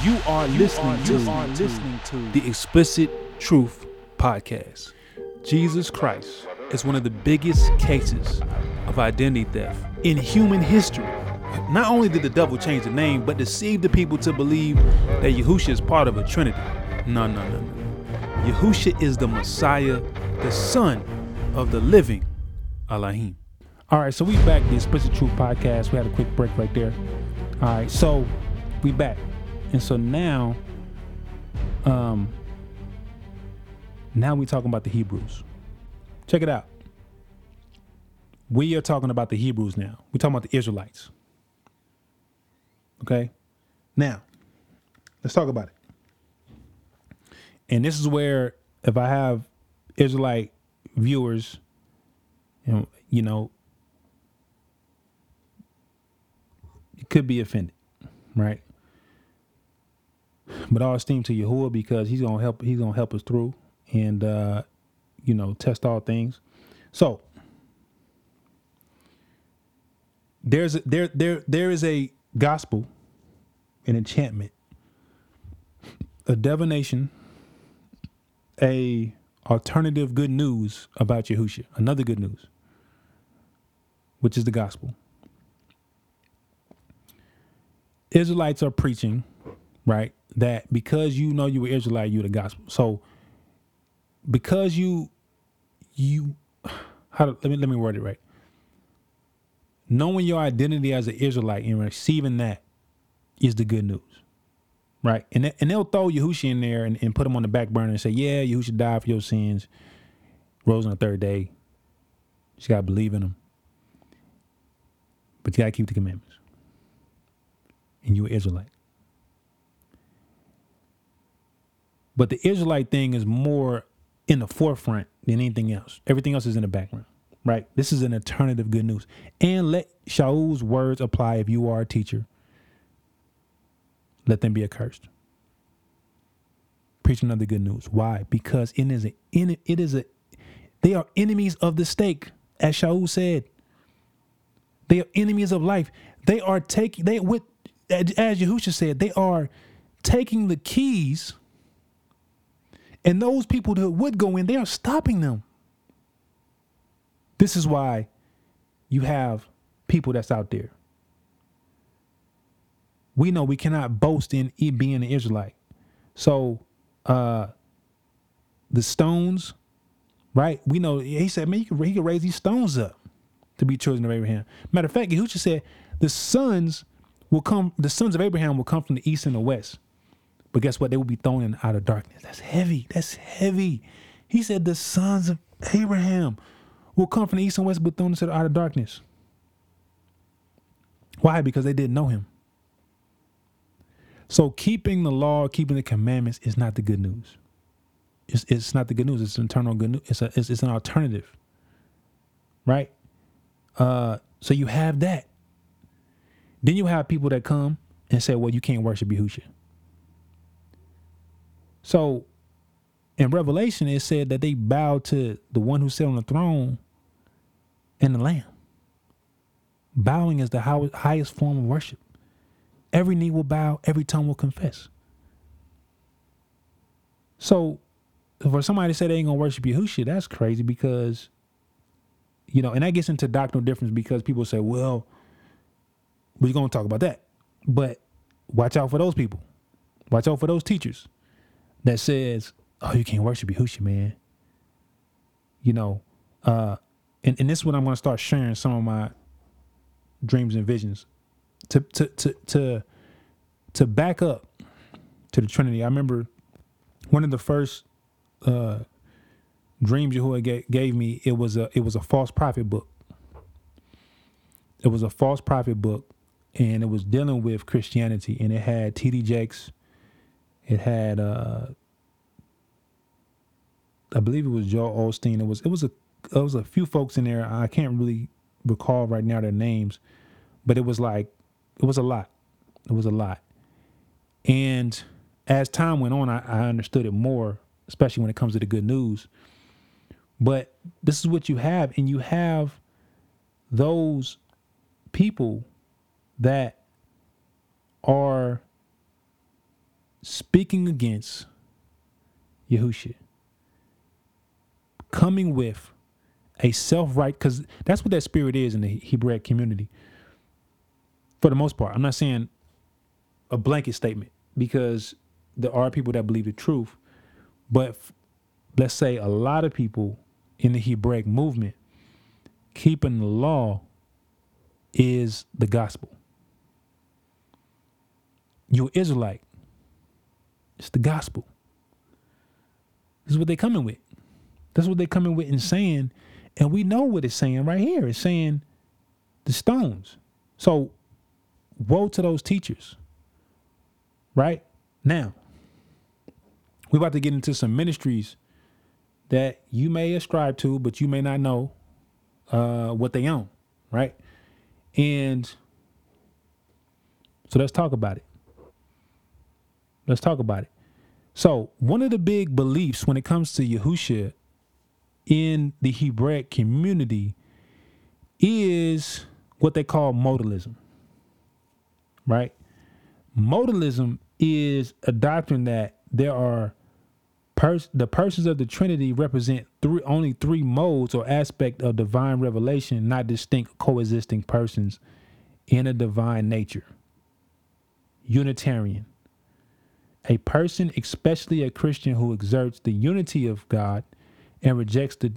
You are listening to, listening to the Explicit Truth Podcast. Jesus Christ is one of the biggest cases of identity theft in human history. Not only did the devil change the name, but deceived the people to believe that Yahushua is part of a trinity. No, no, no, no. Yahushua is the Messiah, the Son of the living Elohim. All right, so we back the Explicit Truth podcast. We had a quick break right there. All right, so we back, and so now, um, now we talking about the Hebrews. Check it out. We are talking about the Hebrews now. We're talking about the Israelites. Okay, now let's talk about it. And this is where, if I have Israelite viewers, you know, you know could be offended, right? But all esteem to Yahuwah because he's gonna help. He's gonna help us through and uh, you know test all things. So there's a, there there there is a gospel, an enchantment, a divination, a alternative good news about Yahushua. Another good news, which is the gospel. Israelites are preaching, right? That because you know you were Israelite, you the gospel. So because you you how to, let me let me word it right. Knowing your identity as an Israelite and receiving that is the good news. Right? And they, and they'll throw Yahushua in there and, and put him on the back burner and say, Yeah, Yahushua died for your sins, rose on the third day. You gotta believe in him. But you gotta keep the commandments and you're Israelite. But the Israelite thing is more in the forefront than anything else. Everything else is in the background, right? This is an alternative good news. And let Shaul's words apply if you are a teacher. Let them be accursed. Preach another good news. Why? Because it is a it is a they are enemies of the stake, as Shaul said. They are enemies of life. They are taking they with as Yahushua said, they are taking the keys, and those people that would go in, they are stopping them. This is why you have people that's out there. We know we cannot boast in being an Israelite. So uh the stones, right? We know he said, man, he could, he raise these stones up to be children of Abraham. Matter of fact, Yahushua said the sons will come, the sons of Abraham will come from the east and the west. But guess what? They will be thrown in outer darkness. That's heavy. That's heavy. He said the sons of Abraham will come from the east and west, but thrown into the outer darkness. Why? Because they didn't know him. So keeping the law, keeping the commandments is not the good news. It's, it's not the good news. It's an internal good news. It's, a, it's, it's an alternative, right? Uh, so you have that. Then you have people that come and say, well, you can't worship Yahushua. So in Revelation, it said that they bowed to the one who sat on the throne and the Lamb. Bowing is the highest form of worship. Every knee will bow, every tongue will confess. So for somebody to say they ain't gonna worship Yahushua, that's crazy because, you know, and that gets into doctrinal difference because people say, well, we're to talk about that. But watch out for those people. Watch out for those teachers that says, "Oh, you can't worship Yahushua, man." You know, uh, and and this is when I'm to start sharing some of my dreams and visions to to to to to back up to the Trinity. I remember one of the first uh, dreams Yahuwah gave me. It was a it was a false prophet book. It was a false prophet book and it was dealing with Christianity, and it had T.D. Jakes, it had uh, I believe it was Joel Osteen. It was it was a it was a few folks in there. I can't really recall right now their names, but it was like it was a lot. It was a lot, and as time went on, I, I understood it more, especially when it comes to the good news. But this is what you have, and you have those people that are speaking against Yahushua, coming with a self right, because that's what that spirit is in the Hebraic community. For the most part, I'm not saying a blanket statement because there are people that believe the truth, but f- let's say a lot of people in the Hebraic movement keeping the law is the gospel. You're Israelite. It's the gospel. This is what they're coming with. That's what they're coming with and saying. And we know what it's saying right here. It's saying the stones. So woe to those teachers. Right? Now, we're about to get into some ministries that you may ascribe to, but you may not know uh, what they own, right? And so let's talk about it. Let's talk about it. So one of the big beliefs when it comes to Yahusha in the Hebraic community is what they call modalism, right? Modalism is a doctrine that there are pers- the persons of the Trinity represent three only three modes or aspect of divine revelation, not distinct coexisting persons in a divine nature. Unitarian. A person, especially a Christian who exerts the unity of God and rejects the,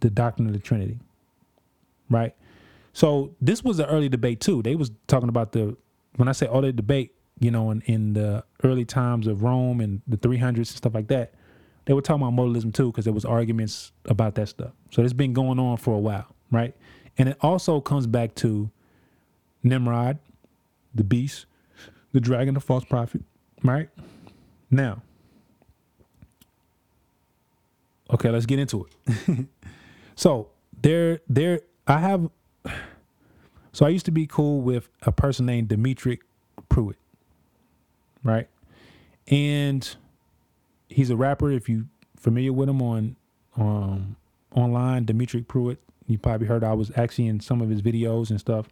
the doctrine of the Trinity. Right? So this was an early debate too. They was talking about the when I say early debate, you know, in, in the early times of Rome and the 300s and stuff like that, they were talking about modalism too because there was arguments about that stuff. So it's been going on for a while, right? And it also comes back to Nimrod, the beast, the dragon, the false prophet, right? Now, okay, let's get into it. so there, there, I have. So I used to be cool with a person named Dimitri Pruitt, right? And he's a rapper. If you familiar with him on um, online, Dimitri Pruitt, you probably heard I was actually in some of his videos and stuff.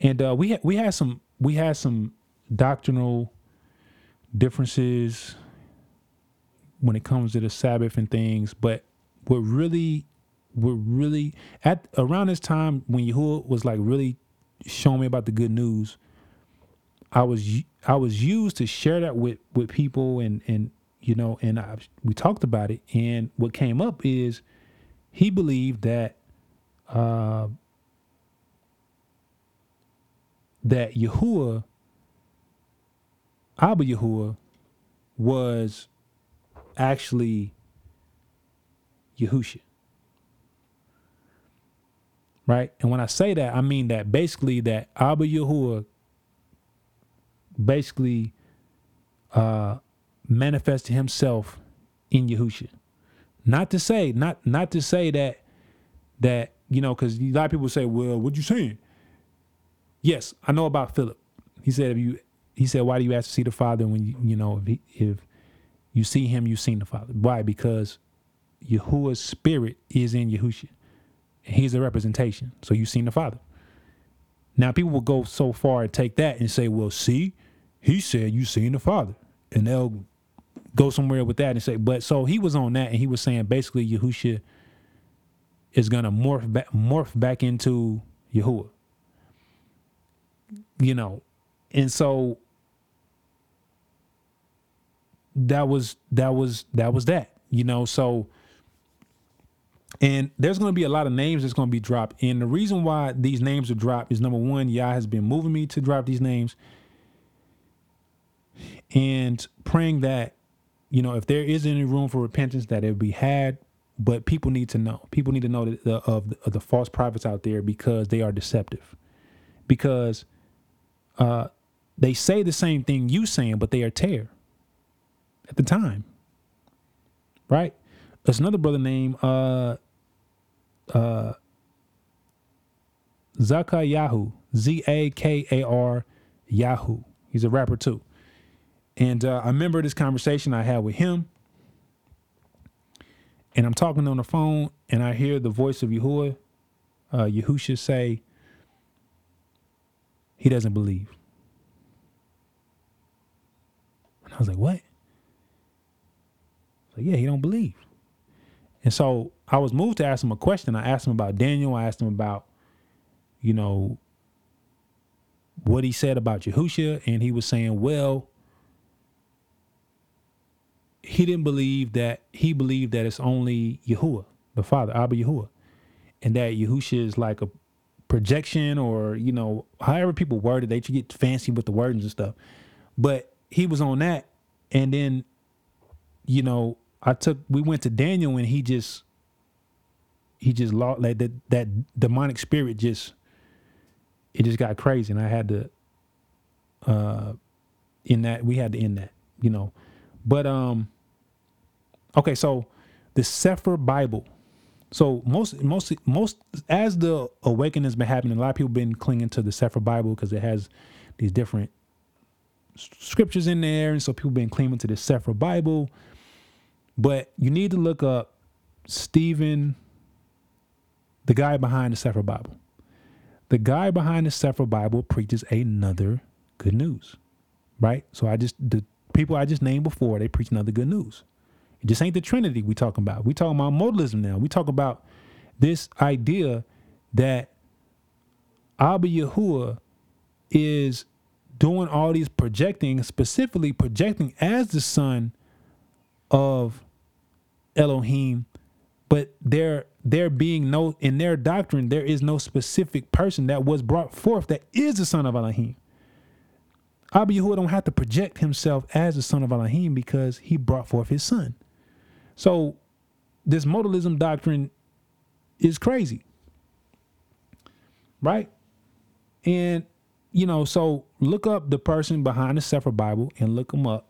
And uh, we had we had some we had some doctrinal differences when it comes to the Sabbath and things, but what really what really at around this time when Yahuwah was like really showing me about the good news, I was I was used to share that with with people and and you know and I, we talked about it. And what came up is he believed that uh that Yahuwah Abba Yahuwah was actually Yahusha. Right? And when I say that, I mean that basically that Abba Yahuwah basically uh manifested himself in Yahusha. Not to say, not not to say that that, you know, because a lot of people say, well, what you saying? Yes, I know about Philip. He said if you he said, why do you ask to see the Father when you you know if he, if you see him, you've seen the Father. Why? Because Yahuwah's spirit is in Yahusha. And he's a representation. So you've seen the Father. Now people will go so far and take that and say, well, see, he said you seen the Father. And they'll go somewhere with that and say, but so he was on that and he was saying basically Yahusha is gonna morph back morph back into Yahuwah. You know, and so that was that was that was that you know? So and there's going to be a lot of names that's going to be dropped. And the reason why these names are dropped is number one yah has been moving me to drop these names. And praying that you know if there is any room for repentance that it be had. But people need to know. People need to know that the, of, the, of the false prophets out there because they are deceptive. Because uh, they say the same thing you saying but they are tear at the time. Right? There's another brother named uh uh Zaka Yahoo. Z A K A R Yahoo. He's a rapper too. And uh, I remember this conversation I had with him. And I'm talking on the phone and I hear the voice of Yahuwah, uh, Yahusha say, he doesn't believe. And I was like, what? Yeah, he don't believe. And so I was moved to ask him a question. I asked him about Daniel. I asked him about, you know, what he said about Yahusha, and he was saying, well, he didn't believe that he believed that it's only Yahuwah, the Father, Abba Yahuwah, and that Yahusha is like a projection or you know however people word it, they get fancy with the words and stuff. But he was on that, and then you know I took we went to Daniel and he just he just lost like that that demonic spirit just it just got crazy and I had to uh in that we had to end that you know. But um okay so the Sefer Bible. So most most most as the awakening has been happening a lot of people been clinging to the Sefer Bible because it has these different scriptures in there and so people been clinging to the Sefer Bible but you need to look up Stephen, the guy behind the Sefer Bible. The guy behind the Sefer Bible preaches another good news, right? So I just the people I just named before they preach another good news. It just ain't the Trinity we talking about. We talking about modalism now. We talk about this idea that Abba Yahuwah is doing all these projecting, specifically projecting as the son of Elohim, but there there being no in their doctrine there is no specific person that was brought forth that is the son of Elohim. Abba Yahuwah don't have to project himself as the son of Elohim because he brought forth his son. So this modalism doctrine is crazy. Right? And you know, so look up the person behind the Sefer Bible and look him up.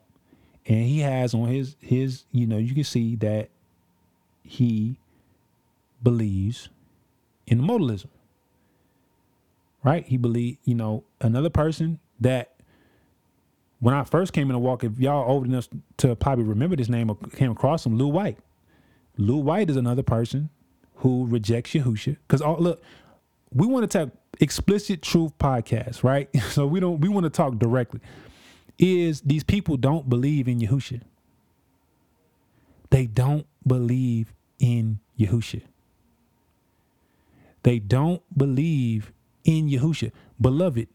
And he has on his his, you know, you can see that he believes in modalism. Right? He believe, you know, another person that when I first came in the walk, if y'all old enough to probably remember this name or came across him, Lou White. Lou White is another person who rejects Yahusha. Because look, we want to talk explicit truth podcast, right? So we don't we want to talk directly. Is these people don't believe in Yahusha. They don't believe in Yahusha. They don't believe in Yahusha. Beloved,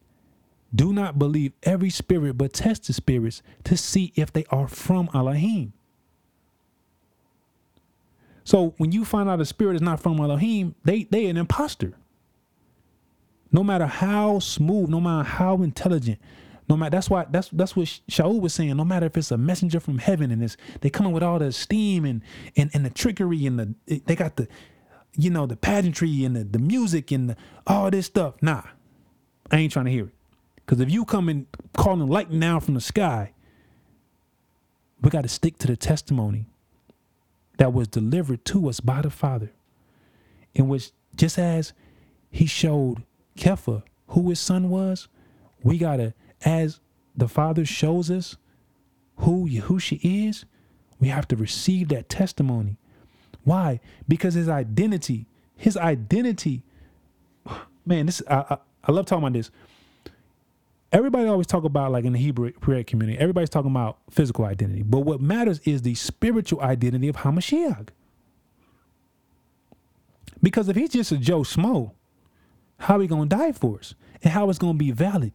do not believe every spirit, but test the spirits to see if they are from Elohim. So when you find out a spirit is not from Elohim, they they an imposter. No matter how smooth, no matter how intelligent, no matter that's why that's that's what Shaul was saying. No matter if it's a messenger from heaven and it's they coming with all the steam and and, and the trickery and the they got the you know the pageantry and the, the music and the, all this stuff. Nah, I ain't trying to hear it. Because if you come and calling lightning down from the sky, we got to stick to the testimony that was delivered to us by the Father, in which just as He showed Kepha who His son was, we gotta as the Father shows us who Yahusha is, we have to receive that testimony. Why? Because his identity, his identity, man, this I, I, I love talking about this. Everybody always talk about like in the Hebrew prayer community, everybody's talking about physical identity. But what matters is the spiritual identity of Hamashiach. Because if he's just a Joe Schmo, how he gonna die for us? And how it's gonna be valid?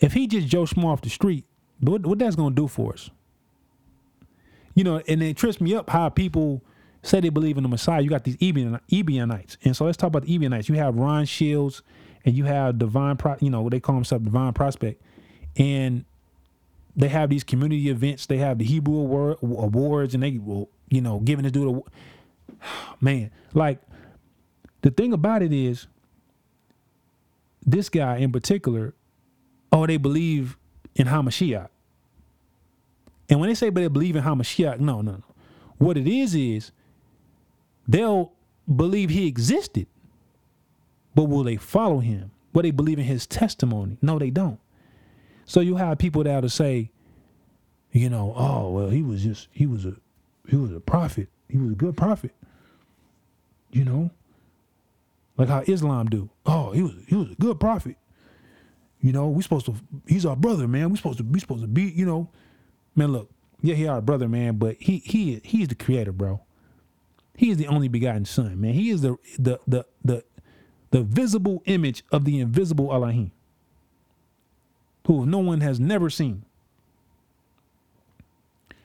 If he just Joe Schmo off the street, what, what that's gonna do for us? You know, and it trips me up how people say they believe in the Messiah. You got these Ebion, Ebionites, and so let's talk about the Ebionites. You have Ron Shields, and you have Divine, Pro, you know, they call themselves Divine Prospect, and they have these community events. They have the Hebrew award, awards, and they will, you know, giving this dude a man. Like the thing about it is, this guy in particular oh, they believe in Hamashiach. And when they say but they believe in Hamashiach, no, no, no. What it is is they'll believe he existed, but will they follow him? Will they believe in his testimony? No, they don't. So you have people that'll say, you know, oh well, he was just he was a he was a prophet. He was a good prophet. You know, like how Islam do. Oh, he was he was a good prophet. You know, we supposed to. He's our brother, man. We supposed to. We supposed to be. You know, Man, look, yeah, he our brother, man, but he he he's the creator, bro. He is the only begotten son, man. He is the the the the the visible image of the invisible Elohim, who no one has never seen.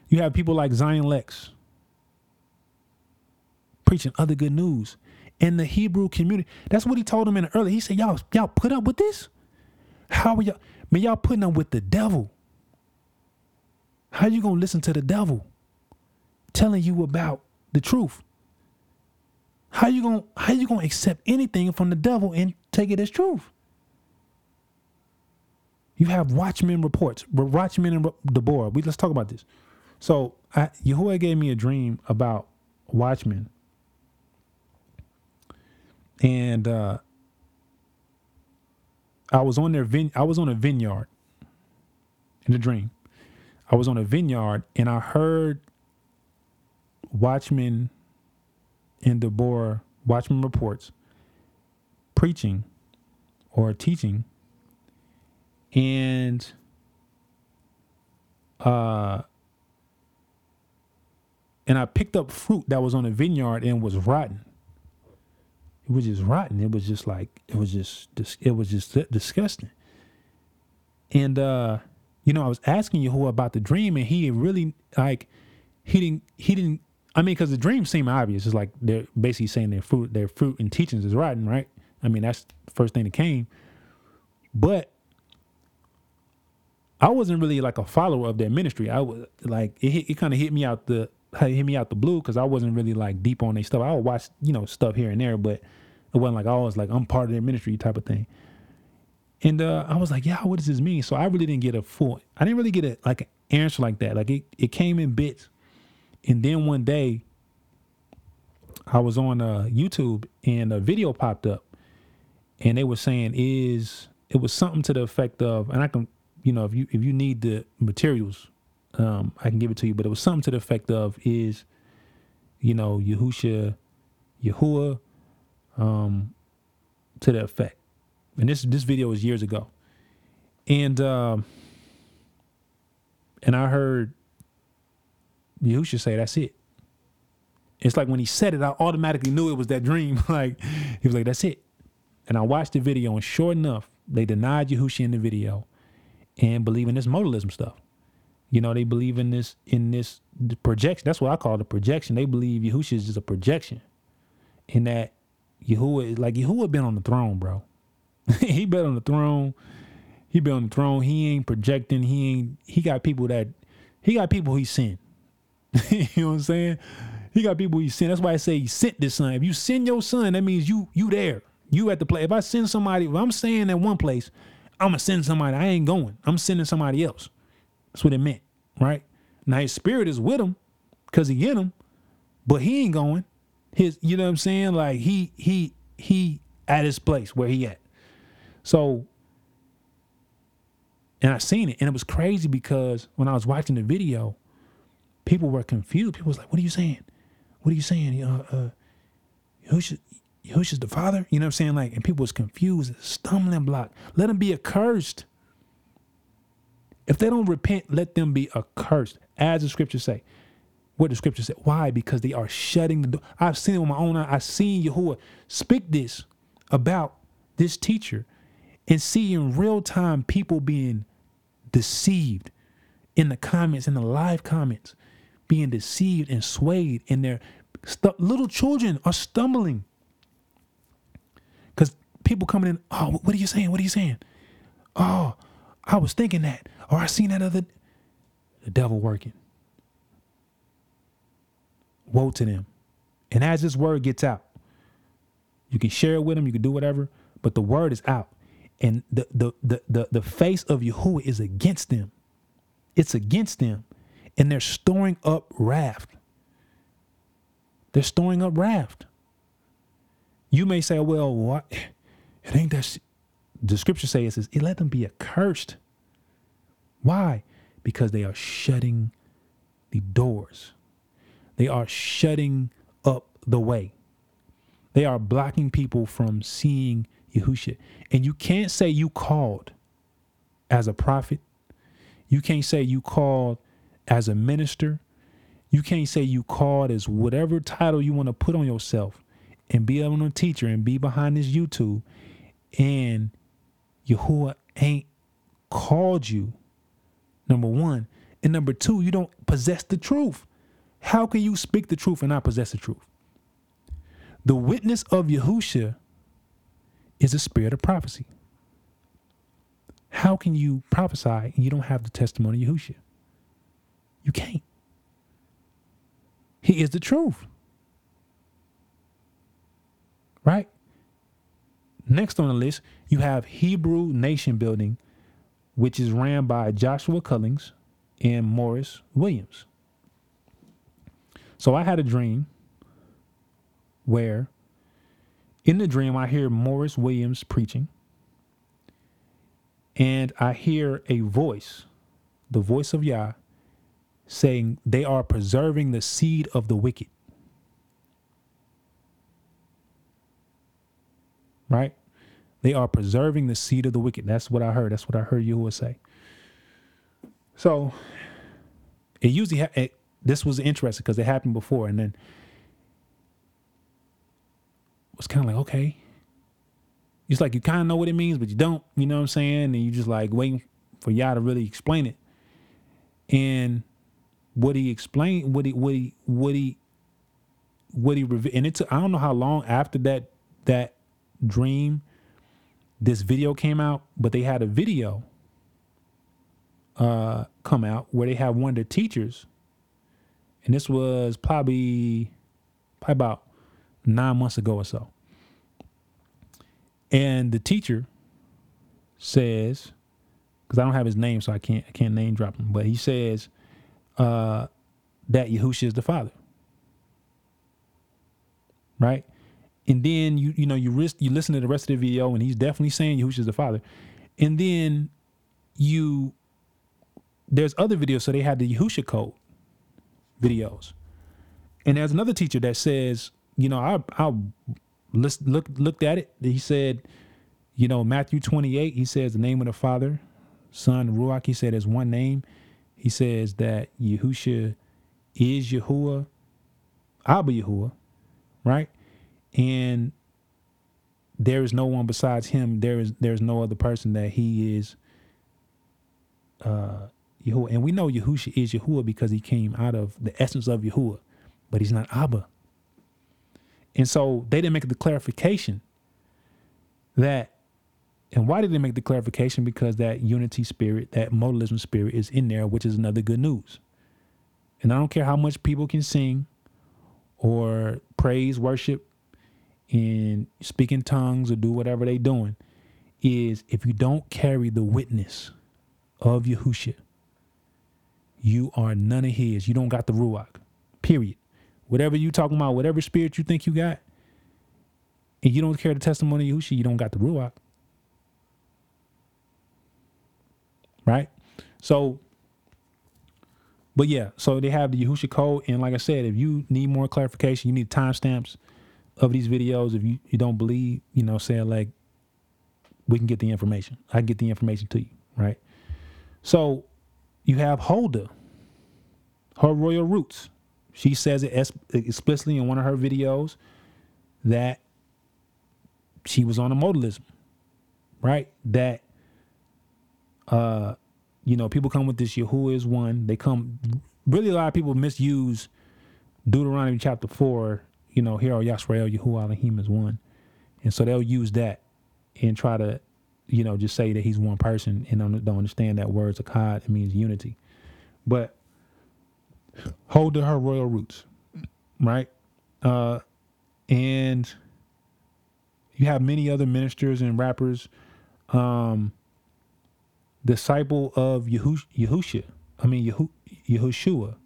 You have people like Zion Lex preaching other good news in the Hebrew community. That's what he told them in the early. He said, Y'all, y'all put up with this? How are y'all? Man, y'all putting up with the devil. How you gonna listen to the devil telling you about the truth? How you gonna how you gonna accept anything from the devil and take it as truth? You have Watchmen reports, Watchmen and Deborah. We let's talk about this. So I, Yahuwah gave me a dream about Watchmen, and uh, I was on their vine- I was on a vineyard in a dream. I was on a vineyard and I heard Watchmen and Deborah Watchmen reports preaching or teaching and uh and I picked up fruit that was on a vineyard and was rotten. It was just rotten. It was just like it was just it was just disgusting. And uh, you know, I was asking Yahuwah about the dream, and he really like he didn't he didn't. I mean, because the dream seemed obvious. It's like they're basically saying their fruit, their fruit and teachings is rotten, right? I mean, that's the first thing that came. But I wasn't really like a follower of their ministry. I was like it. It kind of hit me out the hit me out the blue because I wasn't really like deep on their stuff. I would watch you know stuff here and there, but it wasn't like I was like I'm part of their ministry type of thing. And uh, I was like, yeah, what does this mean? So I really didn't get a full. I didn't really get a like an answer like that. Like it it came in bits, and then one day. I was on uh, YouTube and a video popped up, and they were saying is it was something to the effect of, and I can, you know, if you if you need the materials um, I can give it to you, but it was something to the effect of is, you know, Yahusha, Yahuwah, um, to the effect. And this this video was years ago, and um, and I heard Yahusha say, "That's it." It's like when he said it, I automatically knew it was that dream. like he was like, "That's it," and I watched the video, and sure enough, they denied Yahusha in the video and believe in this modalism stuff. You know, they believe in this in this projection. That's what I call the projection. They believe Yahushua is just a projection. In that Yahuwah is like Yahuwah been on the throne, bro. he been on the throne. He been on the throne. He ain't projecting. He ain't he got people that he got people he sent. you know what I'm saying? He got people he sent. That's why I say he sent this son. If you send your son, that means you you there. You at the place. If I send somebody, if I'm staying at one place, I'm gonna send somebody. I ain't going. I'm sending somebody else. That's what it meant, right? Now his spirit is with him because he in him, but he ain't going. His, you know what I'm saying? Like he he he at his place where he at. So, and I seen it, and it was crazy because when I was watching the video, people were confused. People was like, "What are you saying? What are you saying? Uh, uh, who's who's the father? You know what I'm saying? Like, and people was confused, stumbling block. Let him be accursed. If they don't repent, let them be accursed, as the scriptures say. What the scripture said. Why? Because they are shutting the door. I've seen it with my own eye. I've seen Yahuwah speak this about this teacher and see in real time people being deceived in the comments, in the live comments, being deceived and swayed, and their stu- little children are stumbling. Because people coming in, oh, what are you saying? What are you saying? Oh, I was thinking that, or I seen that other. The devil working. Woe to them. And as this word gets out, you can share it with them, you can do whatever, but the word is out. And the the the the, the face of Yahuwah is against them. It's against them. And they're storing up wrath. They're storing up wrath. You may say, well, what? It ain't that the scripture says is it let them be accursed. Why? Because they are shutting the doors. They are shutting up the way. They are blocking people from seeing Yahushua. And you can't say you called as a prophet. You can't say you called as a minister, you can't say you called as whatever title you want to put on yourself and be on a teacher and be behind this YouTube and Yahuwah ain't called you. Number one. And number two, you don't possess the truth. How can you speak the truth and not possess the truth? The witness of Yahusha is a spirit of prophecy. How can you prophesy and you don't have the testimony of Yahusha? You can't. He is the truth. Right? Next on the list, you have Hebrew Nation Building, which is ran by Joshua Cullings and Morris Williams. So I had a dream where in the dream I hear Morris Williams preaching and I hear a voice, the voice of Yah, saying they are preserving the seed of the wicked. Right? They are preserving the seed of the wicked. That's what I heard. That's what I heard would say. So it usually ha- it, this was interesting because it happened before, and then it was kind of like okay. It's like you kind of know what it means, but you don't. You know what I'm saying? And you just like waiting for Yah to really explain it. And what he explained, what he, what he, what he, what he, and it took, I don't know how long after that that dream, this video came out, but they had a video uh, come out where they have one of the teachers, and this was probably probably about nine months ago or so. And the teacher says, because I don't have his name, so I can't I can't name drop him, but he says uh, that Yahusha is the Father, right? And then you you know you risk you listen to the rest of the video, and he's definitely saying Yahusha is the Father, and then you there's other videos. So they had the Yahusha code videos. And there's another teacher that says, you know, I I looked looked at it. He said, you know, Matthew 28, he says the name of the Father, Son, Ruach, he said there's one name. He says that Yahusha is Yahuwah, Abba Yahuwah, right? And there is no one besides him. There is there's no other person that he is uh Yahuwah. And we know Yahusha is Yahuwah because he came out of the essence of Yahuwah, but he's not Abba. And so they didn't make the clarification that, and why did they make the clarification? Because that unity spirit, that modalism spirit is in there, which is another good news. And I don't care how much people can sing or praise, worship, and speak in tongues or do whatever they doing, is if you don't carry the witness of Yahushua, you are none of his. You don't got the Ruach. Period. Whatever you talking about, whatever spirit you think you got, and you don't carry the testimony of Yahushua, you don't got the Ruach. Right? So, but yeah, so they have the Yahushua code. And like I said, if you need more clarification, you need timestamps of these videos. If you, you don't believe, you know, saying like, we can get the information. I get the information to you, right? So you have Holder, her royal roots. She says it explicitly in one of her videos that she was on a modalism, right? That, uh, you know, people come with this Yahuwah is one. They come, really, a lot of people misuse Deuteronomy chapter four, you know, here, Yasrael, Yahuwah Elohim is one. And so they'll use that and try to, you know, just say that he's one person and don't, don't understand that words of God, it means unity. But hold to her royal roots, right? Uh, and you have many other ministers and rappers, um, disciple of Yahush- Yahusha, I mean Yehu- Yahushua,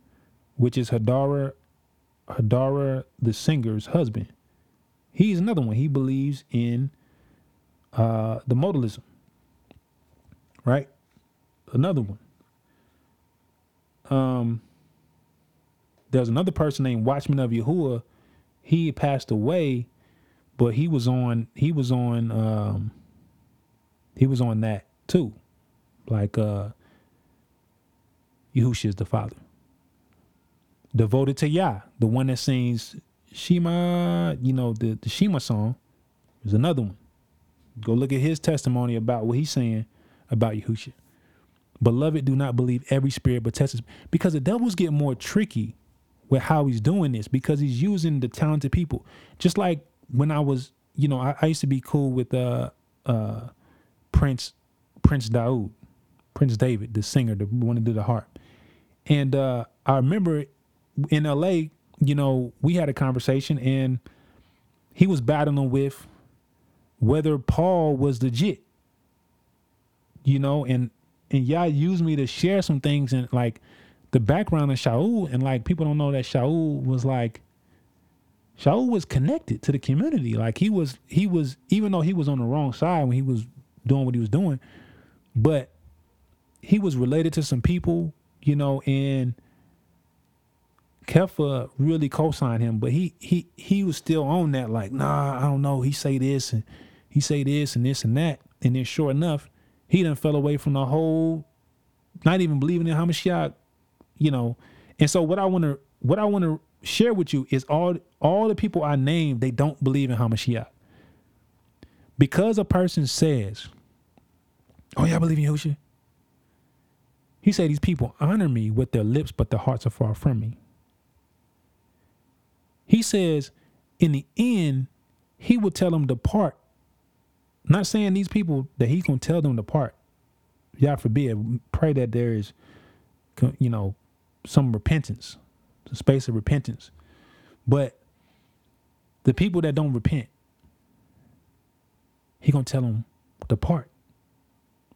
which is Hadara, Hadara the singer's husband. He's another one. He believes in uh, the modalism, right? Another one. Um, there's another person named Watchman of Yahuwah. He passed away, but he was on he was on um he was on that too. Like uh Yahushua is the father. Devoted to Yah, the one that sings Shema, you know, the, the Shema song is another one. Go look at his testimony about what he's saying about Yahushua. Beloved, do not believe every spirit, but test it. Because the devil's getting more tricky with how he's doing this because he's using the talented people. Just like when I was, you know, I, I used to be cool with uh uh Prince Prince Daoud, Prince David, the singer, the one that did the harp. And uh I remember in LA, you know, we had a conversation and he was battling with whether Paul was legit. You know, and and Yah used me to share some things and like the background of Shaul and like people don't know that Shaul was like Shaul was connected to the community. Like he was he was even though he was on the wrong side when he was doing what he was doing, but he was related to some people, you know, and Kefa really co-signed him, but he he he was still on that like, nah, I don't know. He say this and he say this and this and that. And then sure enough, he done fell away from the whole not even believing in Hamashiach, you know. And so what I want to what I want to share with you is all all the people I named, they don't believe in Hamashiach. Because a person says, Oh, yeah, I believe in Yahushua. He said, These people honor me with their lips, but their hearts are far from me. He says, in the end, he will tell them to part. Not saying these people that he's gonna tell them to depart. God forbid. Pray that there is, you know, some repentance, the space of repentance. But the people that don't repent, he gonna tell them depart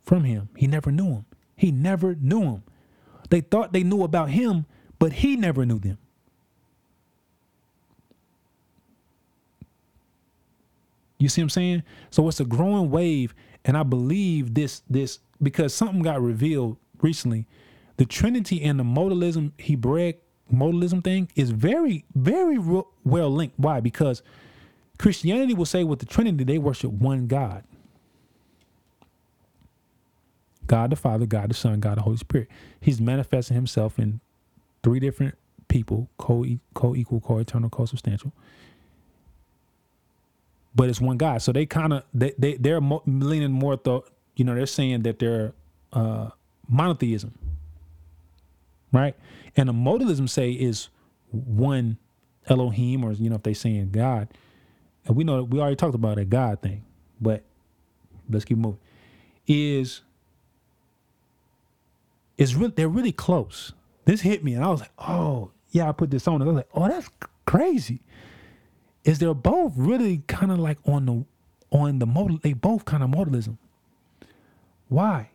from him. He never knew him. He never knew him. They thought they knew about him, but he never knew them. You see what I'm saying? So it's a growing wave, and I believe this this because something got revealed recently. The Trinity and the modalism Hebraic modalism thing is very very well linked. Why? Because Christianity will say with the Trinity they worship one God. God the Father, God the Son, God the Holy Spirit. He's manifesting himself in three different people, co co-equal, co-eternal, co-substantial but it's one God. So they kind of they they they're mo- leaning more though. You know, they're saying that they're uh, monotheism, right? And the modalism say is one Elohim, or you know, if they saying God, and we know we already talked about a God thing, but let's keep moving. Is is really they're really close. This hit me, and I was like, oh yeah, I put this on. And I was like, oh, that's crazy is they're both really kind of like on the on the they both kind of modalism. Why?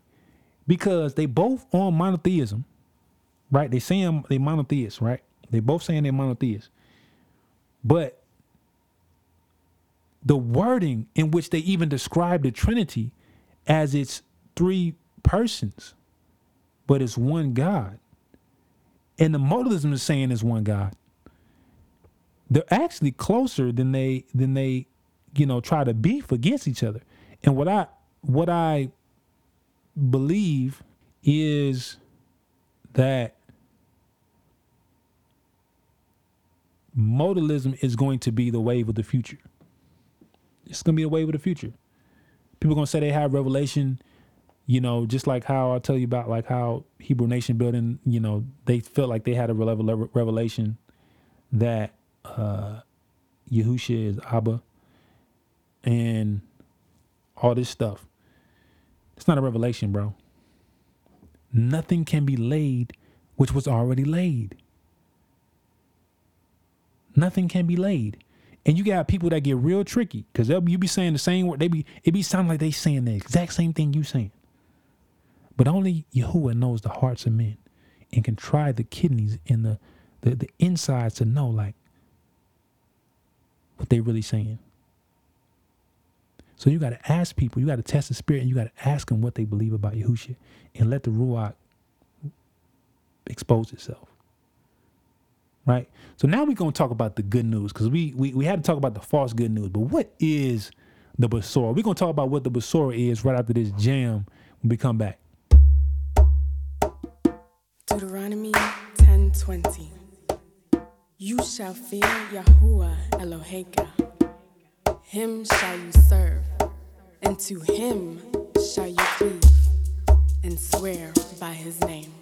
Because they both on monotheism right? They saying they monotheists right? They both saying they're monotheists. But the wording in which they even describe the trinity as it's three persons but it's one god. And the modalism is saying it's one god they're actually closer than they than they you know try to beef against each other. And what i what i believe is that modalism is going to be the wave of the future. It's going to be the wave of the future. People are going to say they have revelation you know just like how i tell you about like how hebrew nation building you know they felt like they had a revelation that uh, Yahusha is Abba, and all this stuff. It's not a revelation, bro. Nothing can be laid which was already laid. Nothing can be laid. And you got people that get real tricky because they'll you be saying the same word. They be it be sounding like they saying the exact same thing you saying. But only Yahuwah knows the hearts of men and can try the kidneys and the, the, the insides to know like what they really saying. So you got to ask people, you got to test the spirit, and you got to ask them what they believe about Yahushua, and let the Ruach expose itself. Right? So now we're going to talk about the good news, because we, we, we had to talk about the false good news. But what is the Besorah? We're going to talk about what the Besorah is right after this jam when we come back. Deuteronomy 10:20 You shall fear Yahuwah Eloheka. Him shall you serve, and to him shall you cleave, and swear by his name.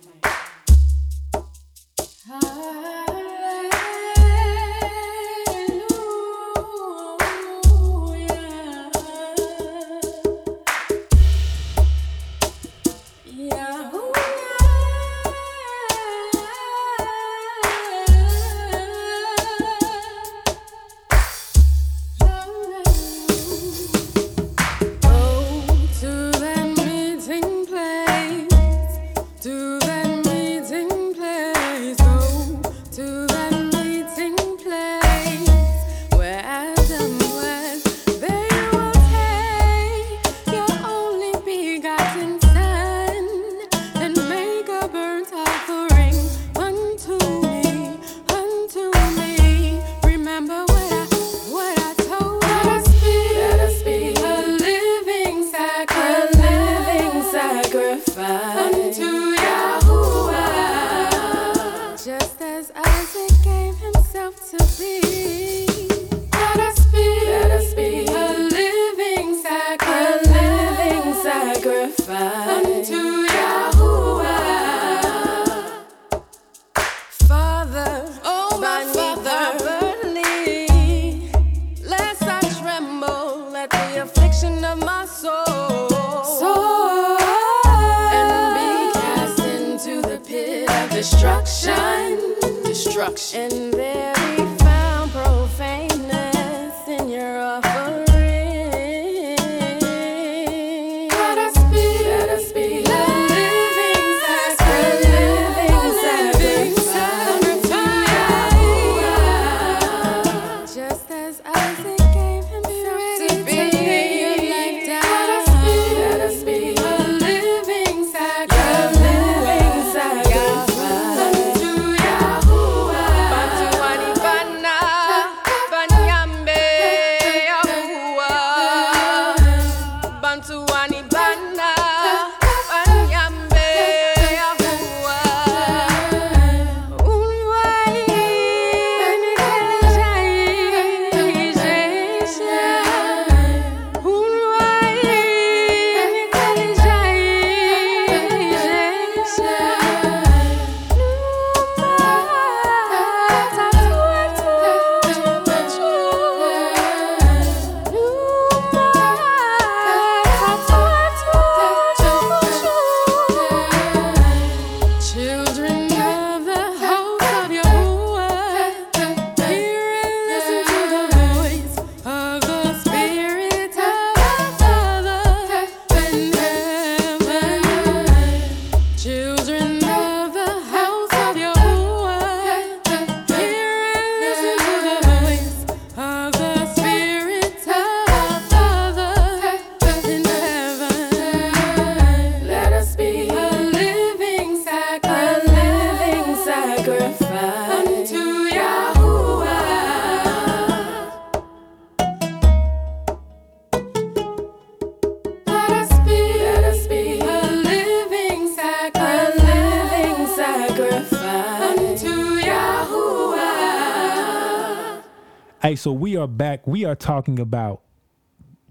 Are talking about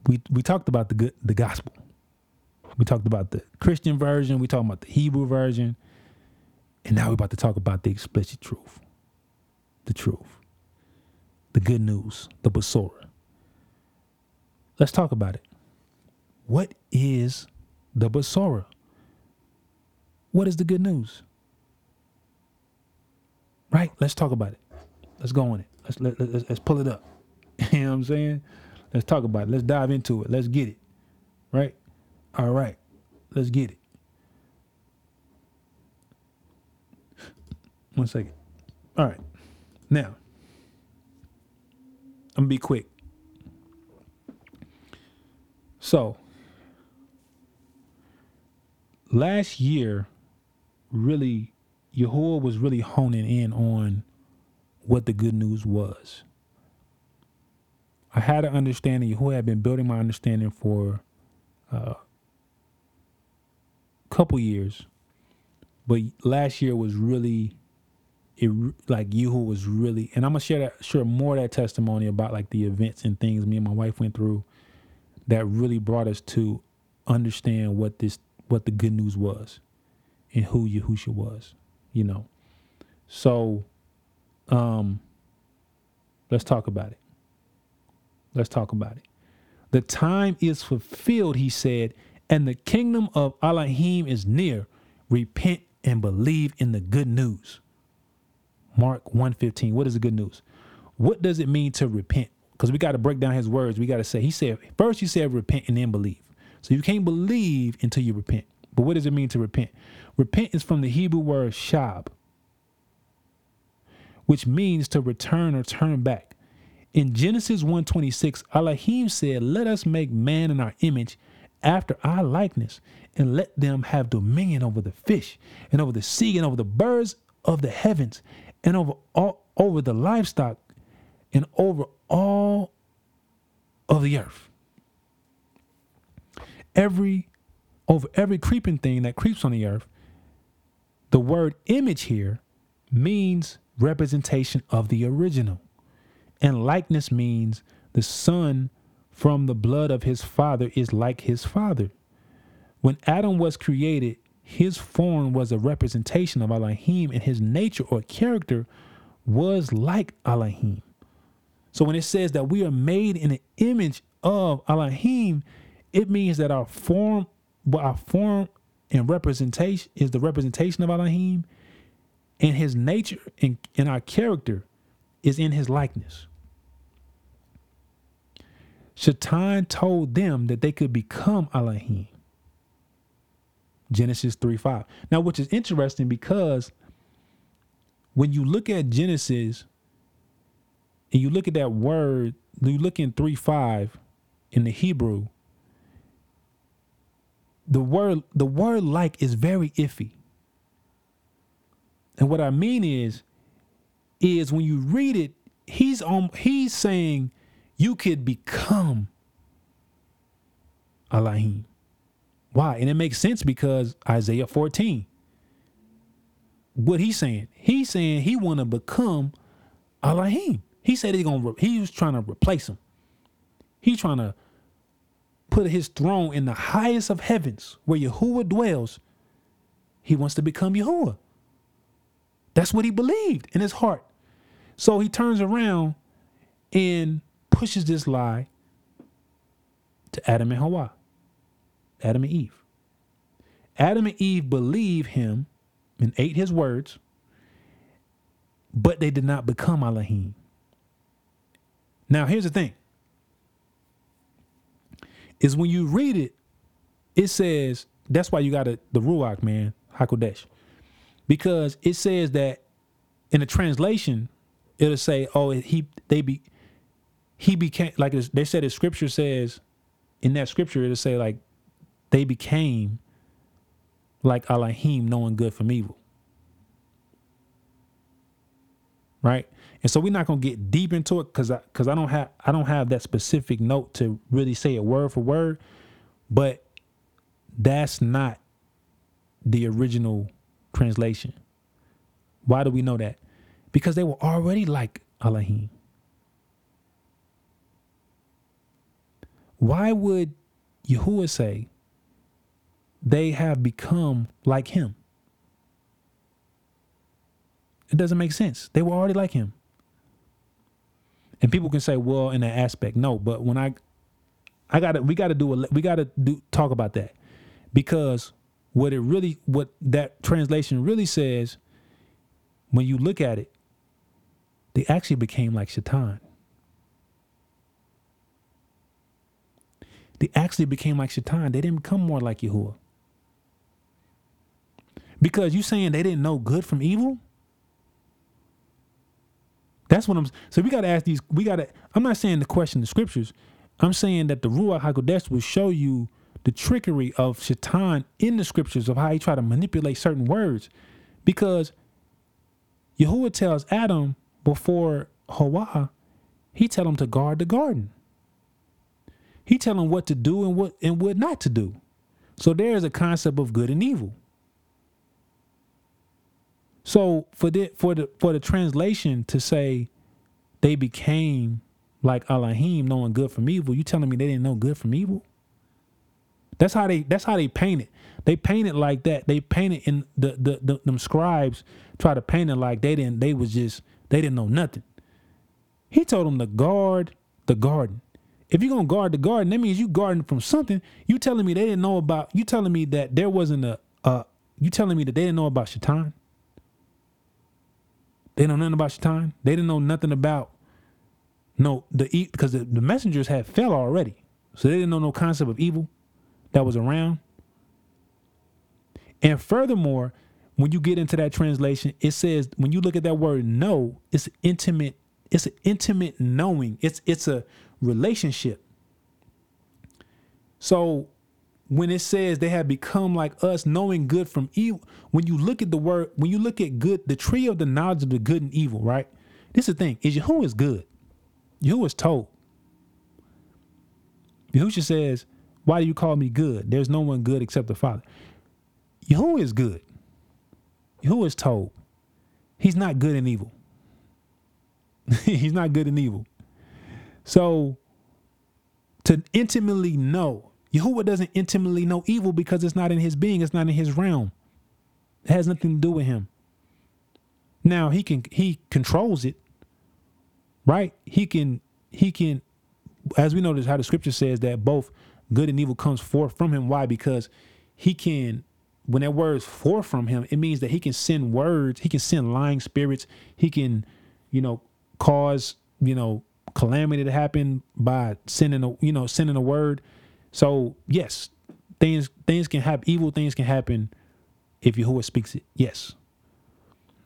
we we talked about the good the gospel. We talked about the Christian version. We talked about the Hebrew version, and now we're about to talk about the explicit truth, the truth, the good news, the Basora. Let's talk about it. What is the Basora? What is the good news? Right? Let's talk about it. Let's go on it. Let's let, let, let's, let's pull it up. you know what I'm saying? Let's talk about it. Let's dive into it. Let's get it. Right? All right. Let's get it. One second. All right. Now, I'm gonna be quick. So, last year, really, Yahuwah was really honing in on what the good news was. I had an understanding. Yahuwah had been building my understanding for a couple years, but last year was really it like Yehu was really, and I'm gonna share that share more of that testimony about like the events and things me and my wife went through that really brought us to understand what this what the good news was and who Yahusha was, you know. So, um, let's talk about it. Let's talk about it. The time is fulfilled, he said, and the kingdom of Elohim is near. Repent and believe in the good news. Mark 1:15. What is the good news? What does it mean to repent? Because we got to break down his words. We got to say, he said, first he said repent and then believe. So you can't believe until you repent. But what does it mean to repent? Repent is from the Hebrew word shab, which means to return or turn back. In Genesis 1:26, Elohim said, "Let us make man in our image, after our likeness, and let them have dominion over the fish, and over the sea, and over the birds of the heavens, and over all over the livestock, and over all of the earth." Every over every creeping thing that creeps on the earth, the word image here means representation of the original. And likeness means the son from the blood of his father is like his father. When Adam was created, his form was a representation of Elohim, and his nature or character was like Elohim. So when it says that we are made in the image of Elohim, it means that our form, our form and representation is the representation of Elohim, and his nature and, and our character is in his likeness. Shaitan told them that they could become Elohim. Genesis 3 5. Now, which is interesting because when you look at Genesis and you look at that word, you look in 3 5 in the Hebrew, the word the word like is very iffy. And what I mean is, is when you read it, he's on he's saying you could become Elohim. Why? And it makes sense because Isaiah 14. What he's saying, he's saying he want to become Elohim. He said he's gonna. He was trying to replace him. He's trying to put his throne in the highest of heavens, where Yahuwah dwells. He wants to become Yahuwah. That's what he believed in his heart. So he turns around and pushes this lie to Adam and Hawa, Adam and Eve. Adam and Eve believed him and ate his words, but they did not become Elohim. Now, here's the thing is when you read it, it says that's why you got to the Ruach, man, Hakodesh. Because it says that in the translation, it'll say, oh, he they be he became like they said the scripture says in that scripture it'll say like they became like Elohim knowing good from evil. Right? And so we're not gonna get deep into it because I because I don't have I don't have that specific note to really say it word for word, but that's not the original translation. Why do we know that? Because they were already like Elohim. Why would Yahuwah say they have become like him? It doesn't make sense. They were already like him. And people can say, well, in that aspect, no. But when I, I gotta, we gotta do a, we gotta do talk about that because what it really, what that translation really says, when you look at it, they actually became like Shaitan. They actually became like Shaitan. They didn't become more like Yahuwah. Because you saying they didn't know good from evil? That's what I'm. So we got to ask these. We got to. I'm not saying the question the scriptures. I'm saying that the Ruach Hakodesh will show you the trickery of Shaitan in the scriptures of how he tried to manipulate certain words, because Yahuwah tells Adam before Hawa, he tell him to guard the garden. He tell him what to do and what and what not to do. So there is a concept of good and evil. So for the for the for the translation to say they became like Elohim, knowing good from evil, you telling me they didn't know good from evil? That's how they that's how they paint it. They paint it like that. They paint it in the the, the them scribes try to paint it like they didn't they was just they didn't know nothing. He told them to guard the garden. If you're gonna guard the garden, that means you guarding from something. You telling me they didn't know about you telling me that there wasn't a uh you telling me that they didn't know about Shaitan? They know nothing about Shaitan. They didn't know nothing about no the because the, the messengers had fell already. So they didn't know no concept of evil that was around. And furthermore, when you get into that translation, it says when you look at that word know, it's intimate, it's an intimate knowing. It's it's a relationship. So when it says they have become like us, knowing good from evil, when you look at the word, when you look at good, the tree of the knowledge of the good and evil, right? This is the thing, is who is good. Yahuwah is tov. Yahushua says, Why do you call me good? There's no one good except the Father. Who is good. Who is tov. He's not good and evil. He's not good and evil. So to intimately know, Yahuwah doesn't intimately know evil because it's not in his being, it's not in his realm. It has nothing to do with him. Now he can he controls it, right? He can he can as we know this how the scripture says that both good and evil comes forth from him. Why? Because he can when that word is forth from him, it means that he can send words, he can send lying spirits, he can, you know, cause, you know, calamity to happen by sending a you know, sending a word. So yes, things things can happen, evil things can happen if Yahuwah speaks it. Yes.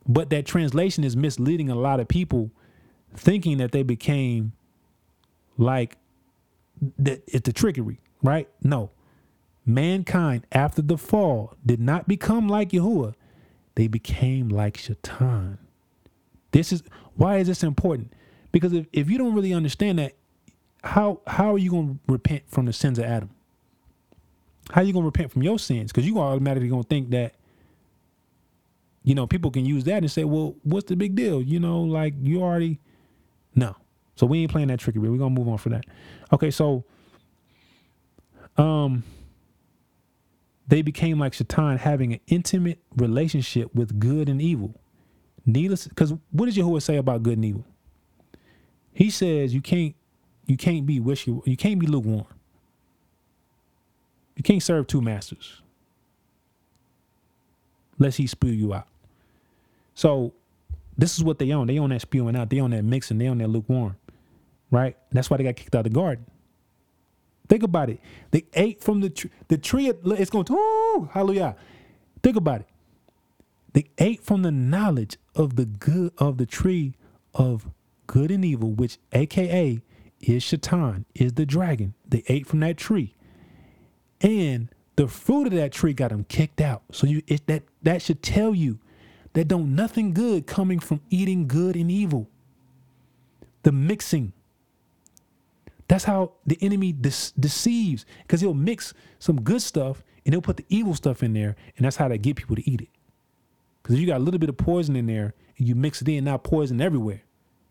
But that translation is misleading a lot of people thinking that they became like that it's the trickery, right? No. Mankind after the fall did not become like Yahuwah. They became like Shaitan. This is why is this important? Because if, if you don't really understand that, how how are you gonna repent from the sins of Adam? How are you gonna repent from your sins? Because you are automatically gonna think that you know, people can use that and say, well, what's the big deal? You know, like you already no. So we ain't playing that trickery. We're gonna move on for that. Okay, so um they became like Shaitan having an intimate relationship with good and evil. Needless because what does Yahuwah say about good and evil? He says you can't you can't be wishy you can't be lukewarm. You can't serve two masters. Lest he spew you out. So this is what they own. They own that spewing out. They own that mixing. They own that lukewarm. Right? That's why they got kicked out of the garden. Think about it. They ate from the tree. The tree, it's going to, hallelujah. Think about it. They ate from the knowledge of the good of the tree of good and evil, which AKA is Shaitan, is the dragon. They ate from that tree. And the fruit of that tree got them kicked out. So you it, that that should tell you that don't nothing good coming from eating good and evil. The mixing. That's how the enemy de- deceives because he'll mix some good stuff and he'll put the evil stuff in there, and that's how they get people to eat it. Because if you got a little bit of poison in there and you mix it in, now poison everywhere.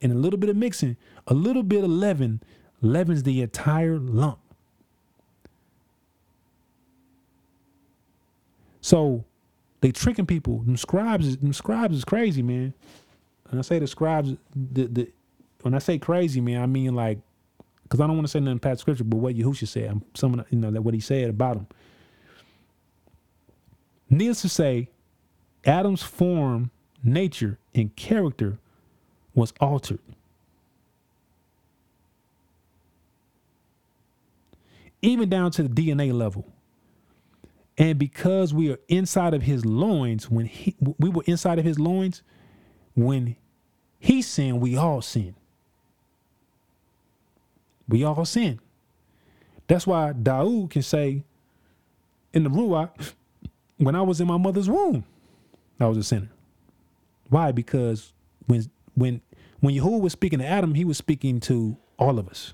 And a little bit of mixing, a little bit of leaven, leavens the entire lump. So they tricking people. Them scribes, them scribes is crazy, man. And I say the scribes, the, the when I say crazy, man, I mean like, because I don't want to say nothing past scripture, but what Yahusha said, I'm some you know that what he said about him. Needless to say, Adam's form, nature, and character was altered. Even down to the DNA level. And because we are inside of his loins, when he we were inside of his loins, when he sinned, we all sin. We all sin. That's why Daoud can say in the Ruach, when I was in my mother's womb, I was a sinner. Why? Because when when when Yahuwah was speaking to Adam, he was speaking to all of us.